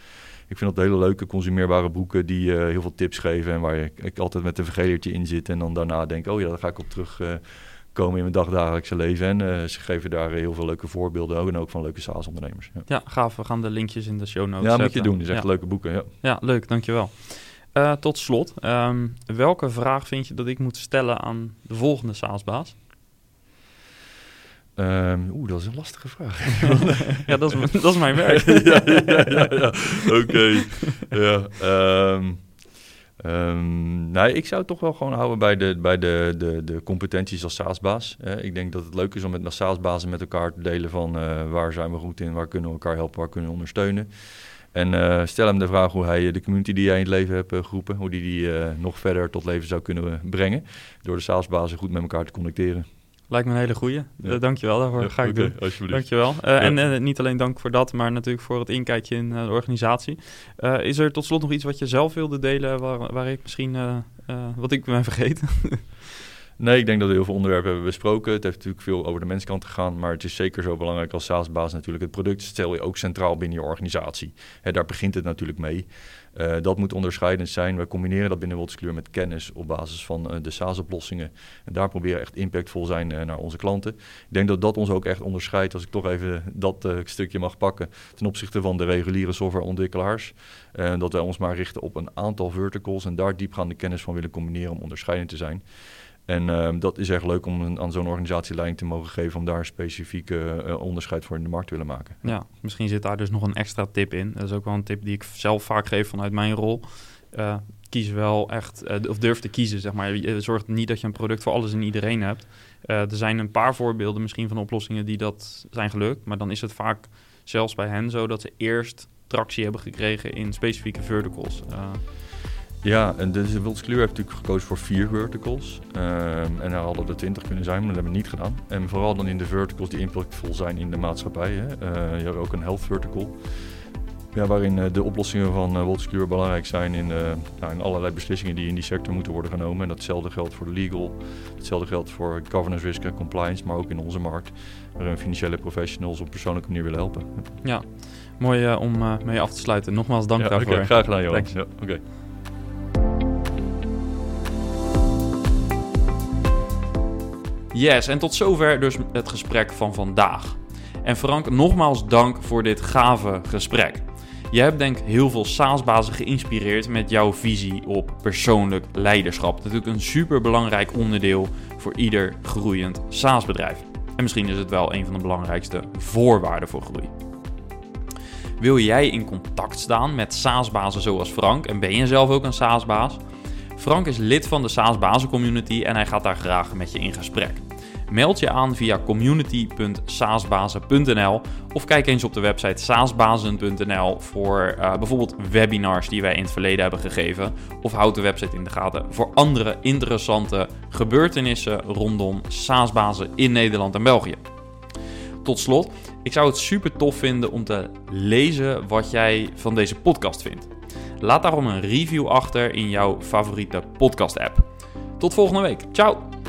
Ik vind dat hele leuke, consumeerbare boeken die heel veel tips geven en waar je, ik altijd met een vergelertje in zit en dan daarna denk, oh ja, daar ga ik op terugkomen in mijn dagdagelijkse leven. En ze geven daar heel veel leuke voorbeelden ook en ook van leuke SaaS-ondernemers. Ja. ja, gaaf. We gaan de linkjes in de show notes Ja, moet je doen. Die zijn echt leuke boeken, ja. Ja, leuk. Dankjewel. Uh, tot slot, um, welke vraag vind je dat ik moet stellen aan de volgende SaaS-baas? Um, Oeh, dat is een lastige vraag. ja, dat is, dat is mijn werk. ja, ja, ja, ja. oké. ja, um, um, nou, ik zou het toch wel gewoon houden bij de, bij de, de, de competenties als SaaS-baas. Ik denk dat het leuk is om met SaaS-bazen met elkaar te delen van uh, waar zijn we goed in, waar kunnen we elkaar helpen, waar kunnen we ondersteunen. En uh, stel hem de vraag hoe hij de community die jij in het leven hebt uh, geroepen, hoe die die uh, nog verder tot leven zou kunnen brengen. Door de salesbazen goed met elkaar te connecteren. Lijkt me een hele goeie. Ja. dankjewel daarvoor. Ja, Ga ik okay, doen. Alsjeblieft. Dankjewel. Ja. En niet alleen dank voor dat, maar natuurlijk voor het inkijkje in de organisatie. is er tot slot nog iets wat je zelf wilde delen, waar, waar ik misschien, wat ik ben vergeten? Nee, ik denk dat we heel veel onderwerpen hebben besproken. Het heeft natuurlijk veel over de menskant gegaan, maar het is zeker zo belangrijk als SaaS-baas natuurlijk. Het product stel je ook centraal binnen je organisatie. Hè, daar begint het natuurlijk mee. Uh, dat moet onderscheidend zijn. We combineren dat binnen Wolters met kennis op basis van uh, de SaaS-oplossingen. En daar proberen echt impactvol zijn uh, naar onze klanten. Ik denk dat dat ons ook echt onderscheidt, als ik toch even dat stukje mag pakken, ten opzichte van de reguliere softwareontwikkelaars. dat wij ons maar richten op een aantal verticals en daar diepgaande kennis van willen combineren om onderscheidend te zijn. En uh, dat is echt leuk om aan zo'n organisatieleiding te mogen geven om daar specifieke uh, onderscheid voor in de markt te willen maken. Ja, misschien zit daar dus nog een extra tip in. Dat is ook wel een tip die ik zelf vaak geef vanuit mijn rol. Uh, kies wel echt, of durf te kiezen, zeg maar. Je zorgt niet dat je een product voor alles en iedereen hebt. er zijn een paar voorbeelden misschien van oplossingen die dat zijn gelukt. Maar dan is het vaak zelfs bij hen zo dat ze eerst tractie hebben gekregen in specifieke verticals. Ja, en de Wilders Kluwer heeft natuurlijk gekozen voor vier verticals. Um, en er hadden er twintig kunnen zijn, maar dat hebben we niet gedaan. En vooral dan in de verticals die impactvol zijn in de maatschappij. Hè. Uh, je hebt ook een health vertical. Ja, waarin uh, de oplossingen van uh, belangrijk zijn in, nou, in allerlei beslissingen die in die sector moeten worden genomen. En datzelfde geldt voor legal, hetzelfde geldt voor governance, risk en compliance, maar ook in onze markt, waarin financiële professionals op persoonlijke manier willen helpen. Ja, mooi om mee af te sluiten. Nogmaals dank ja, daarvoor. Okay, graag gedaan, Johan. Ja, okay. Yes, en tot zover dus het gesprek van vandaag. En Frank, nogmaals dank voor dit gave gesprek. Je hebt denk ik heel veel SaaS-bazen geïnspireerd met jouw visie op persoonlijk leiderschap. Natuurlijk een super belangrijk onderdeel voor ieder groeiend SaaS-bedrijf. En misschien is het wel een van de belangrijkste voorwaarden voor groei. Wil jij in contact staan met SaaS-bazen zoals Frank en ben je zelf ook een SaaS-baas? Frank is lid van de SaaS Community en hij gaat daar graag met je in gesprek. Meld je aan via community.saasbazen.nl of kijk eens op de website saasbazen.nl voor uh, bijvoorbeeld webinars die wij in het verleden hebben gegeven. Of houd de website in de gaten voor andere interessante gebeurtenissen rondom SaaS-bazen in Nederland en België. Tot slot, ik zou het super tof vinden om te lezen wat jij van deze podcast vindt. Laat daarom een review achter in jouw favoriete podcast-app. Tot volgende week. Ciao!